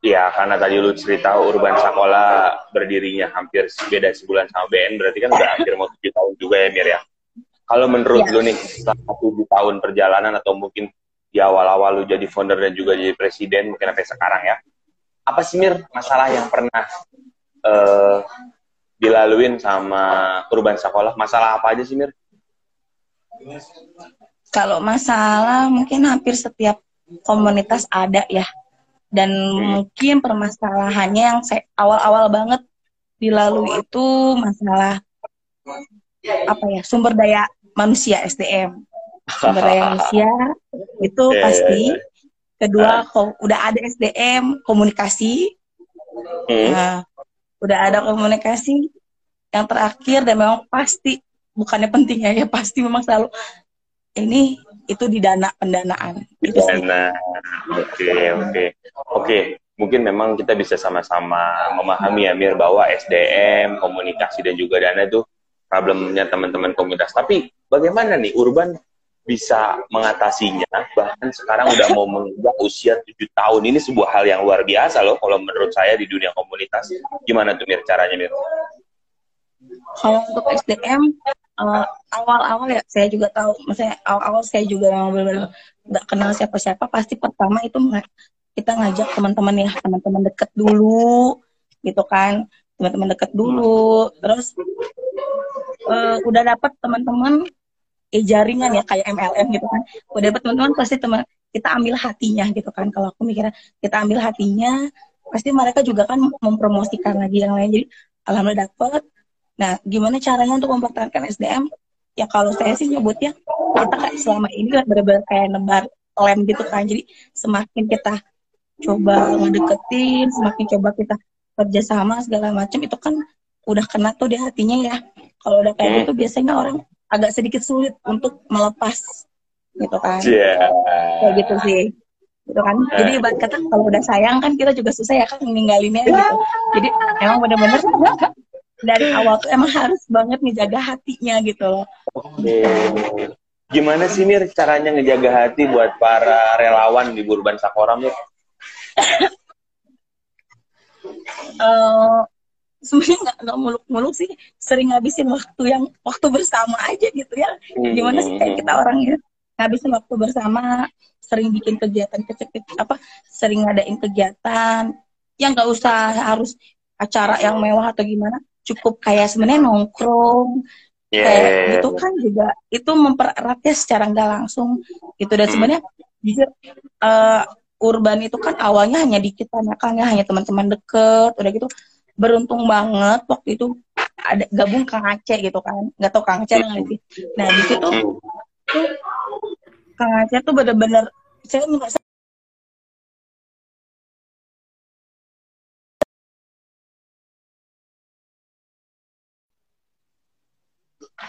ya karena tadi lu cerita Urban Sakola berdirinya hampir beda sebulan sama BN berarti kan udah hampir mau tujuh tahun juga ya Mir ya. Kalau menurut ya. lu nih setelah tujuh tahun perjalanan atau mungkin di awal-awal lu jadi founder dan juga jadi presiden mungkin sampai sekarang ya. Apa sih Mir masalah yang pernah uh, dilaluin sama Urban Sakola? Masalah apa aja sih Mir? Kalau masalah mungkin hampir setiap komunitas ada ya. Dan hmm. mungkin permasalahannya yang saya awal-awal banget dilalui itu masalah apa ya sumber daya manusia SDM sumber daya manusia itu yeah, pasti yeah, yeah. kedua uh. udah ada SDM komunikasi hmm. nah, udah ada komunikasi yang terakhir dan memang pasti bukannya pentingnya ya pasti memang selalu ini itu di dana pendanaan. Di dana. Oke, oke. Oke, mungkin memang kita bisa sama-sama memahami ya Mir bahwa SDM, komunikasi dan juga dana itu problemnya teman-teman komunitas. Tapi bagaimana nih Urban bisa mengatasinya? Bahkan sekarang udah mau menginjak usia tujuh tahun. Ini sebuah hal yang luar biasa loh kalau menurut saya di dunia komunitas. Gimana tuh Mir caranya Mir? Kalau untuk SDM awal awal-awal ya saya juga tahu, maksudnya awal-awal saya juga benar-benar nggak kenal siapa-siapa, pasti pertama itu kita ngajak teman-teman ya, teman-teman deket dulu, gitu kan, teman-teman deket dulu, terus uh, udah dapat teman-teman eh jaringan ya kayak MLM gitu kan, udah dapat teman-teman pasti teman kita ambil hatinya gitu kan, kalau aku mikirnya kita ambil hatinya, pasti mereka juga kan mempromosikan lagi yang lain, jadi alhamdulillah dapat Nah, gimana caranya untuk mempertahankan SDM? Ya kalau saya sih nyebutnya kita kayak selama ini kan benar-benar kayak nebar lem gitu kan. Jadi semakin kita coba ngedeketin, semakin coba kita kerjasama segala macam itu kan udah kena tuh di hatinya ya. Kalau udah kayak gitu biasanya orang agak sedikit sulit untuk melepas gitu kan. Yeah. Kayak gitu sih gitu kan jadi ibarat kata kalau udah sayang kan kita juga susah ya kan ninggalinnya gitu jadi emang bener-bener dari awal tuh emang harus banget ngejaga hatinya gitu loh. Oke. Gimana sih Mir caranya ngejaga hati buat para relawan di Burban Sakoram ya? uh, sebenarnya nggak nggak muluk-muluk sih sering ngabisin waktu yang waktu bersama aja gitu ya gimana sih kayak kita orangnya ngabisin waktu bersama sering bikin kegiatan kecil apa sering ngadain kegiatan yang nggak usah harus acara yang mewah atau gimana cukup kayak sebenarnya nongkrong yeah. kayak iya, iya. gitu kan juga itu mempereratnya secara nggak langsung gitu dan hmm. sebenarnya jujur uh, urban itu kan awalnya hanya di kita kan ya hanya teman-teman deket udah gitu beruntung banget waktu itu ada gabung Kang Aceh gitu kan nggak tau Kang Aceh nggak sih nah di situ tuh Kang Aceh tuh bener-bener saya merasa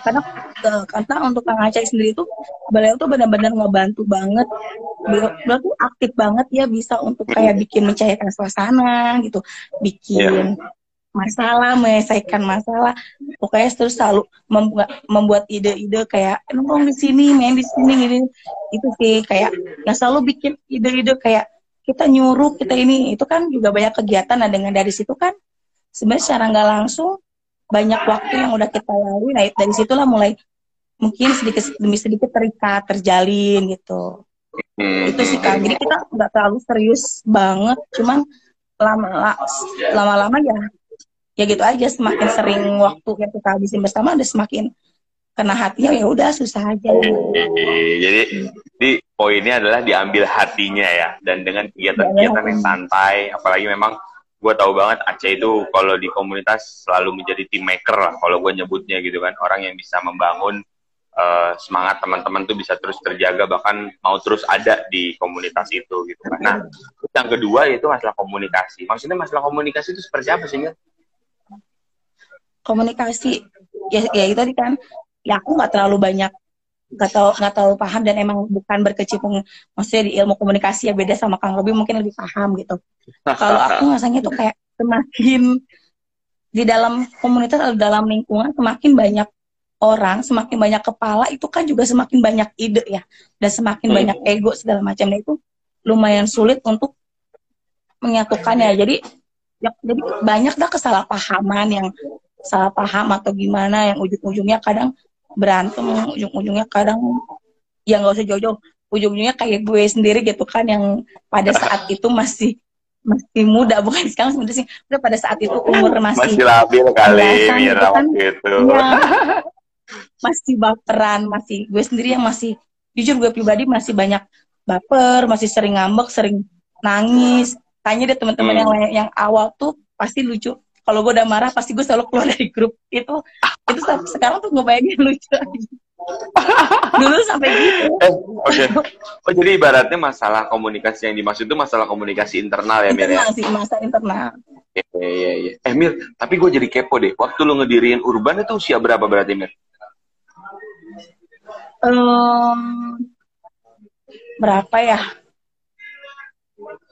karena uh, karena untuk Kang Aceh sendiri tuh beliau tuh benar-benar ngebantu banget. Beliau, beliau tuh aktif banget ya bisa untuk kayak bikin mencairkan suasana gitu. Bikin yeah. masalah menyelesaikan masalah. Pokoknya terus selalu membuat membuat ide-ide kayak nongkrong di sini main di sini gini itu sih kayak nggak selalu bikin ide-ide kayak kita nyuruh kita ini. Itu kan juga banyak kegiatan. Nah dengan dari situ kan sebenarnya secara nggak langsung banyak waktu yang udah kita lalui nah dari situlah mulai mungkin sedikit demi sedikit terikat terjalin gitu. Hmm. itu sih kan jadi kita nggak terlalu serius banget cuman lama lama lama ya ya gitu aja. Semakin sering waktu yang kita habisin bersama udah semakin kena hatinya ya udah susah aja. Jadi di poinnya adalah diambil hatinya ya dan dengan kegiatan-kegiatan yang santai apalagi memang gue tahu banget Aceh itu kalau di komunitas selalu menjadi team maker lah kalau gue nyebutnya gitu kan. Orang yang bisa membangun uh, semangat teman-teman tuh bisa terus terjaga bahkan mau terus ada di komunitas itu gitu kan. Nah yang kedua itu masalah komunikasi. Maksudnya masalah komunikasi itu seperti apa sih komunikasi ya ya itu tadi kan. Ya aku nggak terlalu banyak nggak tahu nggak tahu paham dan emang bukan berkecimpung maksudnya di ilmu komunikasi ya beda sama Kang Robi mungkin lebih paham gitu. Kalau aku rasanya tuh kayak semakin di dalam komunitas atau dalam lingkungan semakin banyak orang semakin banyak kepala itu kan juga semakin banyak ide ya. Dan semakin hmm. banyak ego segala macamnya itu lumayan sulit untuk menyatukannya. Jadi ya, jadi banyak dah kesalahpahaman yang salah paham atau gimana yang ujung-ujungnya kadang berantem ujung-ujungnya kadang ya nggak usah jauh-jauh. Ujung-ujungnya kayak gue sendiri gitu kan yang pada saat itu masih masih muda. Bukan sekarang sebenarnya sih. Udah pada saat itu umur masih masih labil kali gitu kan. gitu. Ya, masih baperan masih gue sendiri yang masih jujur gue pribadi masih banyak baper masih sering ngambek sering nangis. Tanya deh teman-teman hmm. yang yang awal tuh pasti lucu kalau gue udah marah pasti gue selalu keluar dari grup. Itu itu sekarang tuh ngebayangin lucu aja. Dulu sampai gitu. Eh, oke. Okay. oh jadi ibaratnya masalah komunikasi yang dimaksud itu masalah komunikasi internal ya Mir ya? Sih masalah internal. Iya iya iya. Eh Mir tapi gue jadi kepo deh. Waktu lu ngedirin urban itu usia berapa berarti Mir? Um, berapa ya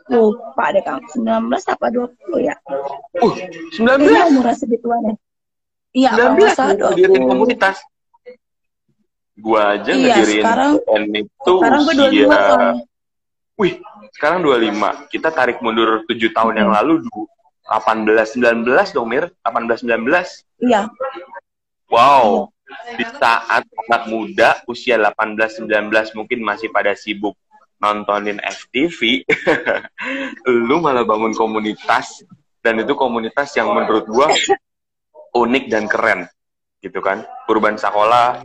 lupa deh kang 19 apa 20 ya? Uh 19 iya umur segituan ya iya 19 ngedirin komunitas. Gua aja iya, ngedirin sekarang, itu sekarang gua 25 usia... wih sekarang 25 kita tarik mundur 7 tahun hmm. yang lalu 18 19 dong Mir. 18 19 iya. Wow. Iya. di saat anak muda usia 18 19 mungkin masih pada sibuk nontonin FTV, lu malah bangun komunitas dan itu komunitas yang menurut gua unik dan keren, gitu kan? Urban Sakola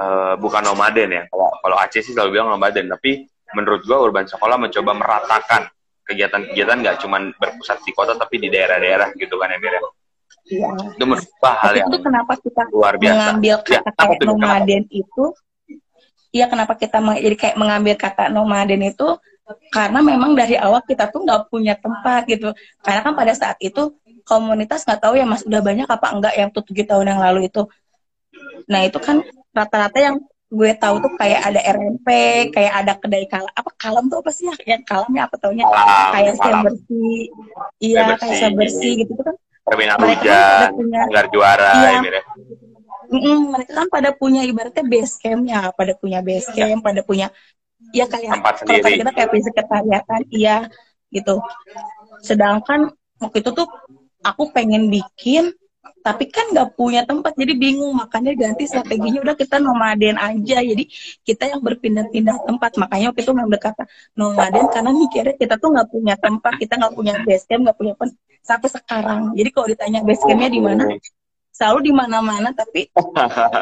uh, bukan nomaden ya. Kalau kalau Aceh sih selalu bilang nomaden, tapi menurut gua Urban Sakola mencoba meratakan kegiatan-kegiatan nggak cuma berpusat di kota tapi di daerah-daerah gitu kan ya Mira? Iya. Itu menurut gua hal yang itu kenapa kita luar biasa. mengambil ya, kata ya, nomaden kenapa? itu Iya kenapa kita jadi kayak mengambil kata nomaden itu? Karena memang dari awal kita tuh nggak punya tempat gitu. Karena kan pada saat itu komunitas nggak tahu ya mas udah banyak apa enggak yang tuh tujuh tahun yang lalu itu. Nah itu kan rata-rata yang gue tahu tuh kayak ada RMP kayak ada kedai kalam apa kalam tuh apa sih ya? Yang kalamnya apa taunya? Kayak saya bersih. Iya kayak saya bersih gitu kan. Terminal hujan, kan juara, iya, ya, Mm-mm, mereka kan pada punya ibaratnya base campnya, pada punya base iya. camp, ya. pada punya ya kayak kalau kita kayak punya sekretariatan, iya gitu. Sedangkan waktu itu tuh aku pengen bikin tapi kan nggak punya tempat jadi bingung makanya ganti strateginya udah kita nomaden aja jadi kita yang berpindah-pindah tempat makanya waktu itu ngambil kata nomaden karena mikirnya kita tuh nggak punya tempat kita nggak punya base camp nggak punya pen sampai sekarang jadi kalau ditanya base campnya di mana selalu di mana-mana tapi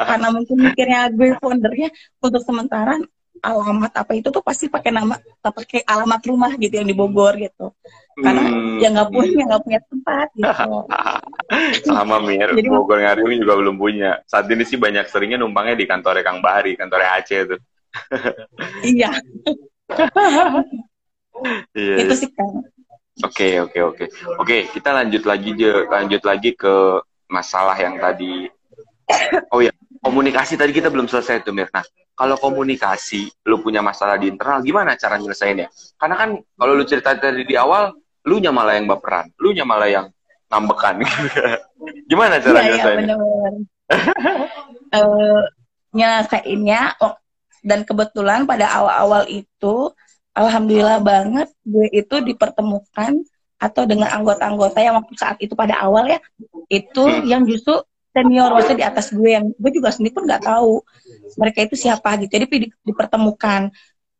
karena mungkin mikirnya gue foundernya untuk sementara alamat apa itu tuh pasti pakai nama pakai alamat rumah gitu yang di Bogor gitu. Karena hmm. ya nggak punya nggak punya tempat gitu. Sama Mir. Jadi, Bogor Ngariung juga belum punya. Saat ini sih banyak seringnya numpangnya di kantor Kang Bahari kantor Aceh tuh. Iya. Iya. Itu sih kan Oke oke oke. Oke kita lanjut lagi lanjut lagi ke masalah yang tadi oh ya komunikasi tadi kita belum selesai tuh Mir. Nah kalau komunikasi lu punya masalah di internal gimana cara nyelesainnya? Karena kan kalau lu cerita tadi di awal lu malah yang baperan, lu malah yang ngambekan. gimana cara ya, nyelesainnya? Ya, uh, nyelesainnya oh, dan kebetulan pada awal-awal itu alhamdulillah banget gue itu dipertemukan atau dengan anggota-anggota yang waktu saat itu pada awal ya itu hmm. yang justru senior maksudnya di atas gue yang gue juga sendiri pun nggak tahu mereka itu siapa gitu jadi di, dipertemukan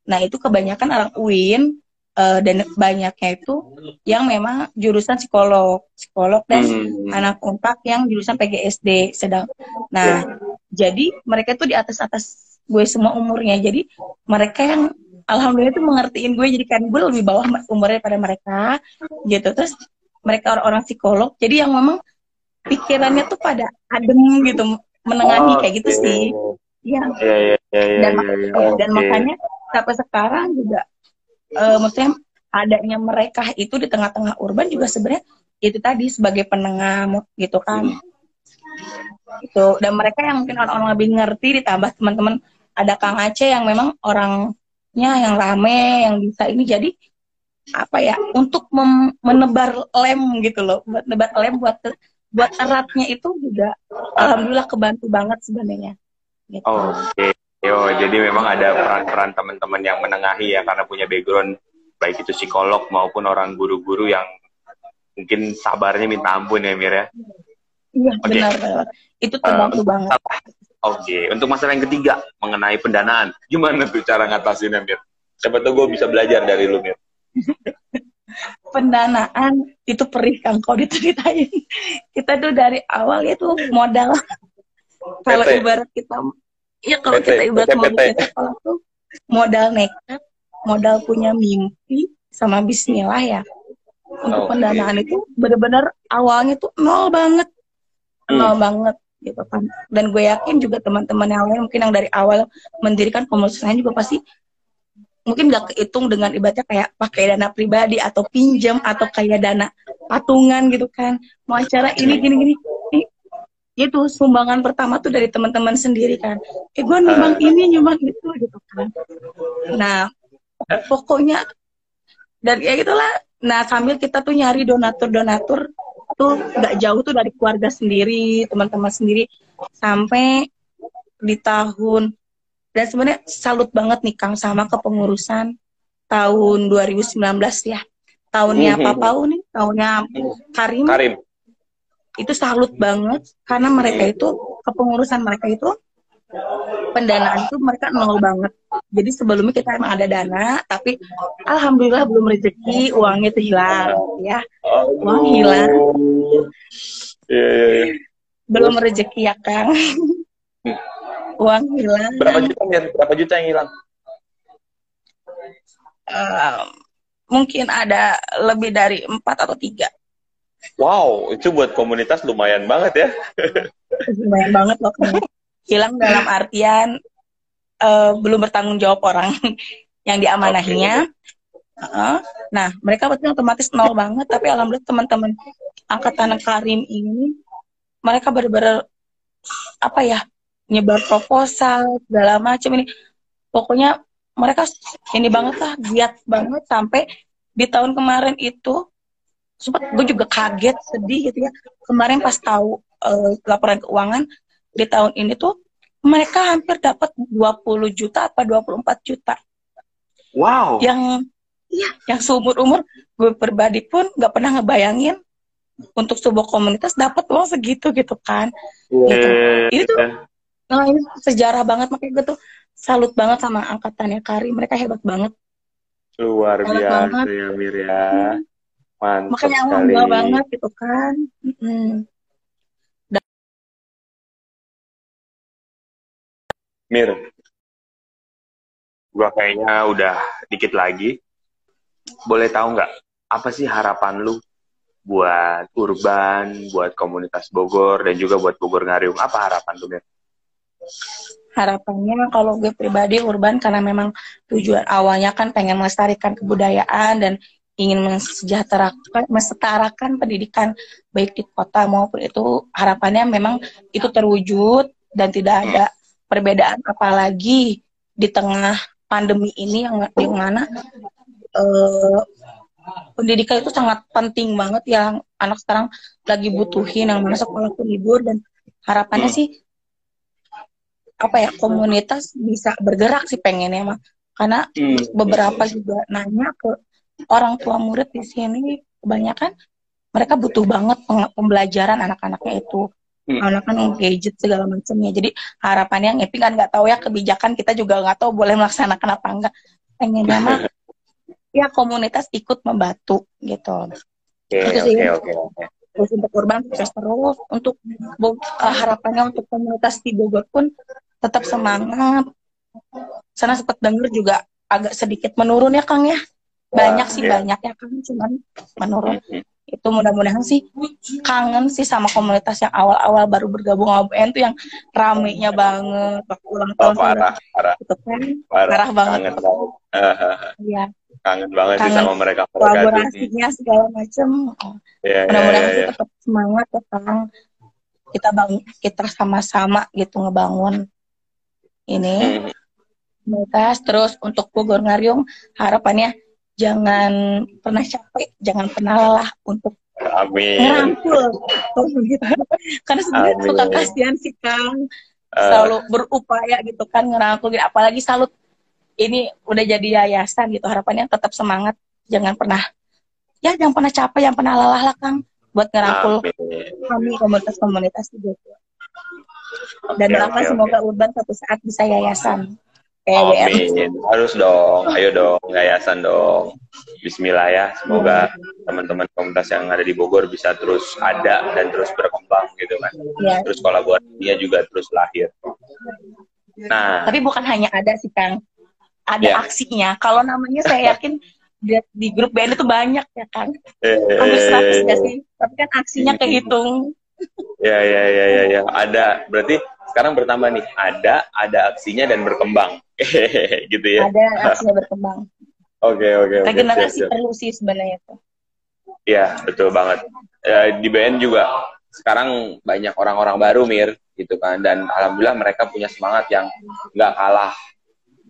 nah itu kebanyakan orang UIN uh, dan banyaknya itu yang memang jurusan psikolog, psikolog dan hmm. anak unpak yang jurusan PGSD sedang. Nah, jadi mereka tuh di atas atas gue semua umurnya. Jadi mereka yang alhamdulillah itu mengertiin gue jadi kan gue lebih bawah umurnya pada mereka gitu. Terus mereka orang-orang psikolog. Jadi yang memang pikirannya tuh pada adem gitu, menengahi oh, kayak gitu okay. sih. Iya. Ya, ya, ya, ya, dan, ya, ya, ya, dan okay. makanya sampai sekarang juga uh, maksudnya adanya mereka itu di tengah-tengah urban juga sebenarnya itu tadi sebagai penengah gitu kan hmm. itu dan mereka yang mungkin orang-orang lebih ngerti ditambah teman-teman ada Kang Aceh yang memang orangnya yang rame yang bisa ini jadi apa ya untuk menebar lem gitu loh buat menebar lem buat buat eratnya itu juga alhamdulillah kebantu banget sebenarnya gitu. oh, oke okay. Yo, jadi memang ada peran-peran teman-teman yang menengahi ya karena punya background baik itu psikolog maupun orang guru-guru yang mungkin sabarnya minta ampun ya Mir ya. Iya okay. benar benar. Itu eh, terbantu uh, banget. Oke, okay. untuk masalah yang ketiga mengenai pendanaan, gimana tuh cara ngatasinnya Mir? Siapa tuh gue bisa belajar dari lu Mir. pendanaan itu perih kang kau diceritain. Kita tuh dari awal itu modal. Kalau ibarat kita Iya kalau kita ibarat bikin sekolah tuh modal nekat, modal punya mimpi sama Bismillah ya. Untuk oh, pendanaan okay. itu benar-benar awalnya tuh nol banget, nol hmm. banget gitu kan. Dan gue yakin juga teman-teman yang lain mungkin yang dari awal mendirikan komunitasnya juga pasti mungkin gak kehitung dengan ibaratnya kayak pakai dana pribadi atau pinjam atau kayak dana patungan gitu kan. Mau acara ini gini gini itu sumbangan pertama tuh dari teman-teman sendiri kan. Eh gue nyumbang uh. ini nyumbang itu gitu kan. Nah pokoknya dan ya gitulah. Nah sambil kita tuh nyari donatur-donatur tuh nggak jauh tuh dari keluarga sendiri teman-teman sendiri sampai di tahun dan sebenarnya salut banget nih Kang sama kepengurusan tahun 2019 ya tahunnya hmm, Papa hmm. nih tahunnya Karim, Karim itu salut banget karena mereka itu kepengurusan mereka itu pendanaan itu mereka nol banget. Jadi sebelumnya kita emang ada dana, tapi alhamdulillah belum rezeki uangnya itu hilang, ya. Uang hilang. Yeah, yeah, yeah. Belum rezeki ya Kang. uang hilang. Berapa juta? Berapa juta yang hilang? Uh, mungkin ada lebih dari empat atau tiga. Wow, itu buat komunitas lumayan banget ya. lumayan banget loh. Hilang dalam artian uh, belum bertanggung jawab orang yang diamanahinya. Okay. Uh, nah, mereka betul otomatis nol banget. Tapi alhamdulillah teman-teman angkatan Karim ini mereka benar-benar apa ya nyebar proposal segala macam ini. Pokoknya mereka ini banget lah, giat banget sampai di tahun kemarin itu sempat gue juga kaget sedih gitu ya kemarin pas tahu uh, laporan keuangan di tahun ini tuh mereka hampir dapat 20 juta apa 24 juta wow yang ya yang seumur umur gue pribadi pun nggak pernah ngebayangin untuk sebuah komunitas dapat uang segitu gitu kan yeah. gitu. ini tuh nah ini sejarah banget makanya gue tuh salut banget sama angkatannya Kari mereka hebat banget luar biasa ya Mir ya hmm. Mantap Makanya sekali. bangga banget gitu kan. Mm-hmm. Mir, gua kayaknya udah dikit lagi. Boleh tahu nggak apa sih harapan lu buat urban, buat komunitas Bogor dan juga buat Bogor Ngariung? Apa harapan lu, Mir? Harapannya kalau gue pribadi urban karena memang tujuan awalnya kan pengen melestarikan kebudayaan dan ingin mensejahterakan, mesetarakan pendidikan baik di kota maupun itu harapannya memang itu terwujud dan tidak ada perbedaan apalagi di tengah pandemi ini yang yang mana eh, pendidikan itu sangat penting banget yang anak sekarang lagi butuhin yang mana sekolah pun libur dan harapannya sih apa ya komunitas bisa bergerak sih pengennya mah karena hmm. beberapa juga nanya ke orang tua murid di sini kebanyakan mereka butuh banget pembelajaran anak-anaknya itu hmm. anak kan gadget segala macamnya jadi harapannya yang Epi kan nggak tahu ya kebijakan kita juga nggak tahu boleh melaksanakan apa enggak pengennya mah ya komunitas ikut membantu gitu Oke, Itu sih. oke, oke, oke. terus untuk urban sukses terus untuk eh, harapannya untuk komunitas di Bogor pun tetap semangat sana sempat denger juga agak sedikit menurun ya Kang ya banyak sih iya. banyak ya Kang cuman menurun itu mudah-mudahan sih kangen sih sama komunitas yang awal-awal baru bergabung sama BN tuh yang ramenya banget waktu ulang Oh, tahun parah, parah, gitu kan parah. Parah banget. Kangen banget. Hahaha. ya Kangen banget sih Kangen. sama mereka kolaborasinya segala macem Iya, iya, mudah-mudahan iya, sih iya. tetap semangat ya Kang kita bang kita sama-sama gitu ngebangun ini Hmm. komunitas terus untuk Bogor Ngariung harapannya jangan pernah capek jangan pernah lelah untuk Amin. ngerangkul gitu. karena sebenarnya Amin. suka kasihan sih Kang Eh, selalu berupaya gitu kan ngerangkul gitu. apalagi salut ini udah jadi yayasan gitu harapannya tetap semangat jangan pernah ya jangan pernah capek jangan pernah lelah lah Kang buat ngerangkul amin. kami komunitas-komunitas Bogor dan doakan oke, semoga Urban suatu saat bisa yayasan kayak Amin. Harus dong. Ayo dong, yayasan dong. Bismillah ya. Semoga teman-teman komunitas yang ada di Bogor bisa terus ada dan terus berkembang gitu kan. ya Terus kolaborasinya juga terus lahir. Nah, tapi bukan hanya ada sih Kang ada Ya. aksinya kalau namanya saya yakin di, di grup band itu banyak ya Kang hampir eh, 100 gak sih tapi kan aksinya kehitung ya, ya, ya, ya, ya. Ada. Berarti sekarang bertambah nih. Ada, ada aksinya dan berkembang. gitu ya. ada aksinya berkembang Oke, oke, oke. regenerasi siap, siap. perlu sih sebenarnya tuh Iya, betul banget. Ya, di BN juga sekarang banyak orang-orang baru, Mir, gitu kan. Dan alhamdulillah mereka punya semangat yang nggak kalah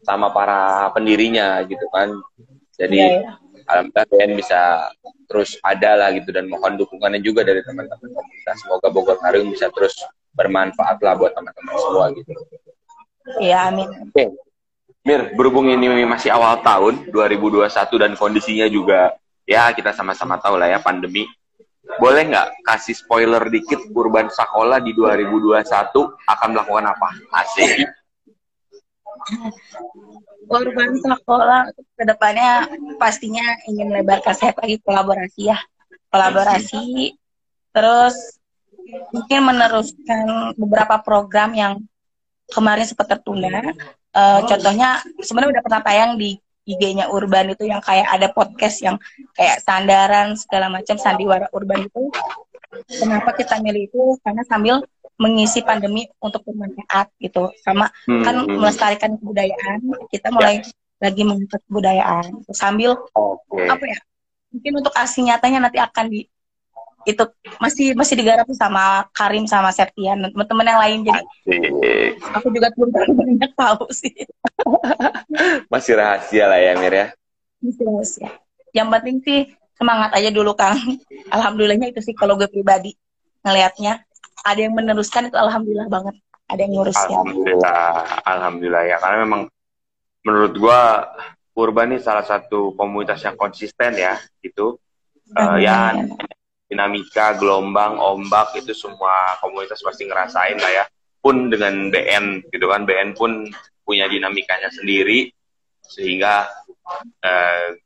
sama para pendirinya, gitu kan. Jadi Iya, iya. alhamdulillah BN bisa terus ada lah gitu dan mohon dukungannya juga dari teman-teman komunitas. Semoga Bogor Harum bisa terus bermanfaat lah buat teman-teman semua gitu. Iya, amin Oke. Mir, berhubung ini masih awal tahun 2021 dan kondisinya juga ya kita sama-sama tahu lah ya pandemi. Boleh nggak kasih spoiler dikit Urban Sakola di 2021 akan melakukan apa? Asik. Urban Sekolah ke depannya pastinya ingin melebarkan sayap lagi kolaborasi ya kolaborasi terus mungkin meneruskan beberapa program yang kemarin sempat tertunda. Eh, contohnya sebenarnya udah pernah tayang di IG-nya Urban itu yang kayak ada podcast yang kayak sandaran segala macam sandiwara urban itu. Kenapa kita milih itu? Karena sambil mengisi pandemi untuk bermanfaat gitu. Sama Hmm, kan hmm. melestarikan kebudayaan kita mulai lagi mengangkat kebudayaan. Sambil Oke. apa ya mungkin untuk aksi nyatanya nanti akan di itu masih masih digarap sama Karim sama Septian dan teman-teman yang lain jadi Asik. aku juga belum banyak tahu sih Masih rahasia lah ya Mir ya. Masih rahasia. yang penting sih semangat aja dulu Kang alhamdulillahnya itu sih kalau gue pribadi ngelihatnya ada yang meneruskan itu alhamdulillah banget ada yang ngurusnya Alhamdulillah, alhamdulillah ya. Karena memang menurut gua Urban ini salah satu komunitas yang konsisten ya, gitu. Eh, ya dinamika, gelombang, ombak itu semua komunitas pasti ngerasain lah ya. Pun dengan BN gitu kan, BN pun punya dinamikanya sendiri sehingga eh,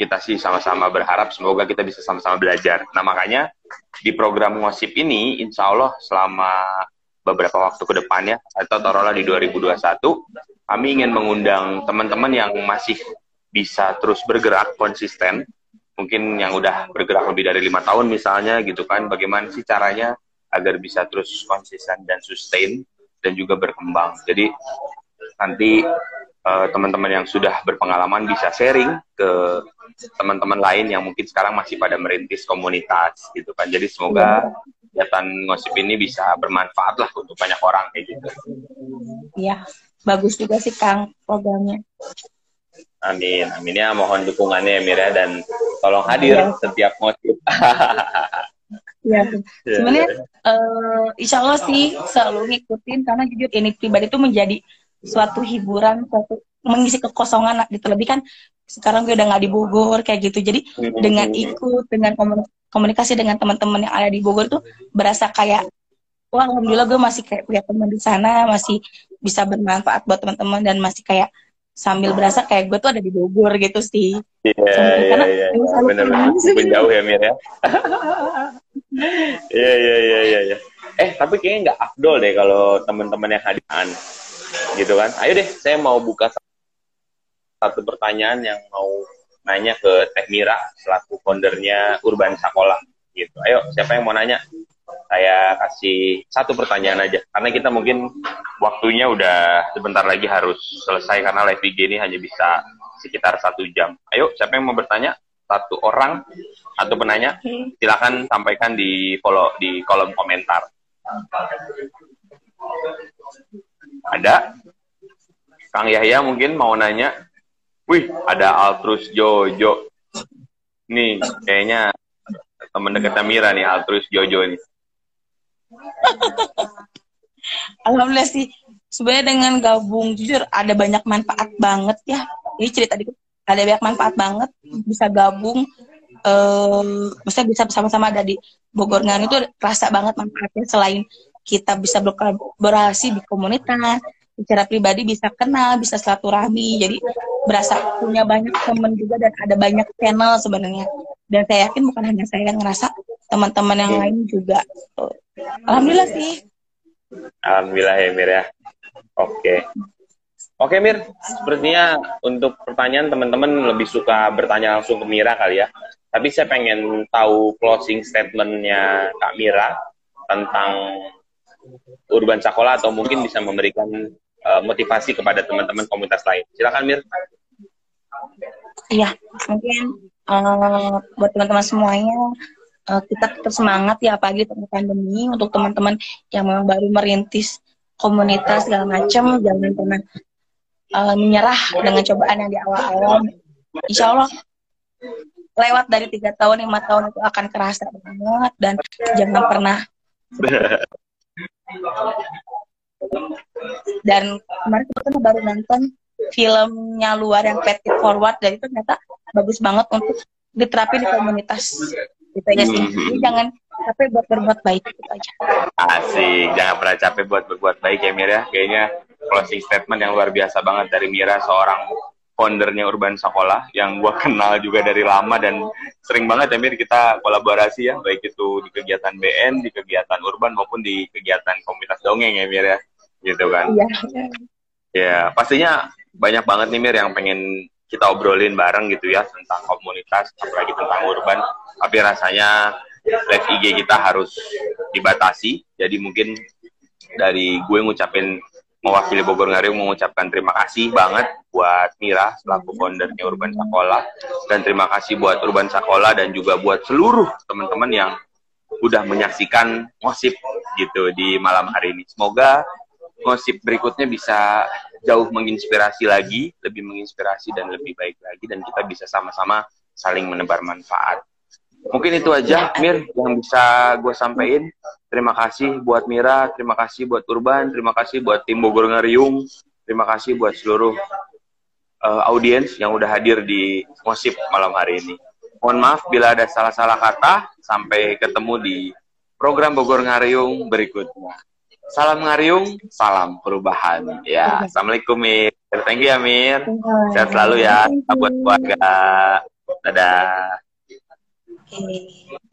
kita sih sama-sama berharap semoga kita bisa sama-sama belajar. Nah makanya di program ngosip ini, insya Allah selama beberapa waktu ke depannya atau taruhlah di 2021, kami ingin mengundang teman-teman yang masih bisa terus bergerak konsisten mungkin yang udah bergerak lebih dari lima tahun misalnya gitu kan bagaimana sih caranya agar bisa terus konsisten dan sustain dan juga berkembang. Jadi nanti eh, teman-teman yang sudah berpengalaman bisa sharing ke teman-teman lain yang mungkin sekarang masih pada merintis komunitas gitu kan. Jadi semoga kegiatan ngosip ini bisa bermanfaat lah untuk banyak orang kayak gitu. Iya, bagus juga sih Kang programnya. Amin amin ya mohon dukungannya ya Mira dan tolong hadir Iya. setiap ngosip Iya. Sebenarnya eh, insya Allah sih selalu ngikutin karena jujur ini pribadi itu menjadi suatu hiburan, suatu mengisi kekosongan gitu. Lebih kan sekarang gue udah nggak di Bogor kayak gitu. Jadi dengan ikut, dengan komun- komunikasi dengan teman-teman yang ada di Bogor tuh berasa kayak wah alhamdulillah gue masih kayak punya teman di sana, masih bisa bermanfaat buat teman-teman dan masih kayak sambil berasa kayak gue tuh ada di Bogor gitu sih. Iya, iya, iya. Bener-bener. jauh ya, Mir ya. Iya, iya, iya, iya. Ya. Eh, tapi kayaknya nggak afdol deh kalau teman-teman yang hadiran. Gitu kan. Ayo deh, saya mau buka satu pertanyaan yang mau nanya ke Teh Mira selaku foundernya Urban Sakola gitu. Ayo, siapa yang mau nanya? Saya kasih satu pertanyaan aja karena kita mungkin waktunya udah sebentar lagi harus selesai karena live IG ini hanya bisa sekitar satu jam. Ayo, siapa yang mau bertanya? Satu orang atau penanya, silakan sampaikan di follow di kolom komentar. Ada? Kang Yahya mungkin mau nanya. Wih, ada Altrus Jojo. Nih, kayaknya teman dekat Mira nih, Altrus Jojo ini. Alhamdulillah sih. Sebenarnya dengan gabung jujur ada banyak manfaat banget ya. Ini cerita dikit. Ada banyak manfaat banget bisa gabung um, maksudnya bisa bersama-sama ada di Bogor Ngan itu rasa banget manfaatnya selain kita bisa berkolaborasi di komunitas secara pribadi bisa kenal bisa silaturahmi jadi berasa punya banyak teman juga dan ada banyak channel sebenarnya dan saya yakin bukan hanya saya yang ngerasa teman-teman yang lain juga alhamdulillah sih alhamdulillah ya Mir ya oke Oke Mir, sepertinya untuk pertanyaan teman-teman lebih suka bertanya langsung ke Mira kali ya. Tapi saya pengen tahu closing statementnya Kak Mira tentang Urban Sakola atau mungkin bisa memberikan uh, motivasi kepada teman-teman komunitas lain. Silakan Mir. Iya, mungkin uh, buat teman-teman semuanya uh, kita tetap semangat ya apalagi tengah pandemi untuk teman-teman yang memang baru merintis komunitas segala macam jangan pernah uh, menyerah dengan cobaan yang di awal-awal. Insya Allah lewat dari tiga tahun lima tahun itu akan kerasa banget dan jangan pernah dan kemarin kita baru nonton filmnya luar yang Petit Forward dan itu ternyata bagus banget untuk diterapin di komunitas gitu ya sih. Jadi jangan capek buat berbuat baik itu aja. Asik. Jangan pernah capek buat berbuat baik ya Mir ya. Kayaknya closing statement yang luar biasa banget dari Mira seorang foundernya Urban Sekolah yang gue kenal juga dari lama dan sering banget ya Mir kita kolaborasi ya baik itu di kegiatan BN, di kegiatan Urban maupun di kegiatan komunitas dongeng ya Mir ya. Gitu kan. Iya. Ya pastinya banyak banget nih Mir yang pengen kita obrolin bareng gitu ya tentang komunitas apalagi tentang urban tapi rasanya live IG kita harus dibatasi jadi mungkin dari gue ngucapin mewakili Bogor Ngariung mengucapkan terima kasih banget buat Mira selaku foundernya Urban Sakola dan terima kasih buat Urban Sakola dan juga buat seluruh teman-teman yang udah menyaksikan ngosip gitu di malam hari ini. Semoga ngosip berikutnya bisa jauh menginspirasi lagi, lebih menginspirasi dan lebih baik lagi dan kita bisa sama-sama saling menebar manfaat. Mungkin itu aja, Mir, yang bisa gue sampaikan. Terima kasih buat Mira, terima kasih buat Urban, terima kasih buat tim Bogor Ngariung, terima kasih buat seluruh uh, audiens yang udah hadir di Mosip malam hari ini. Mohon maaf bila ada salah-salah kata. Sampai ketemu di program Bogor Ngariung berikutnya. Salam Ngariung, salam perubahan. Ya, Assalamualaikum Mir. Thank you ya Mir. Sehat selalu ya. Buat keluarga. Dadah. Okay.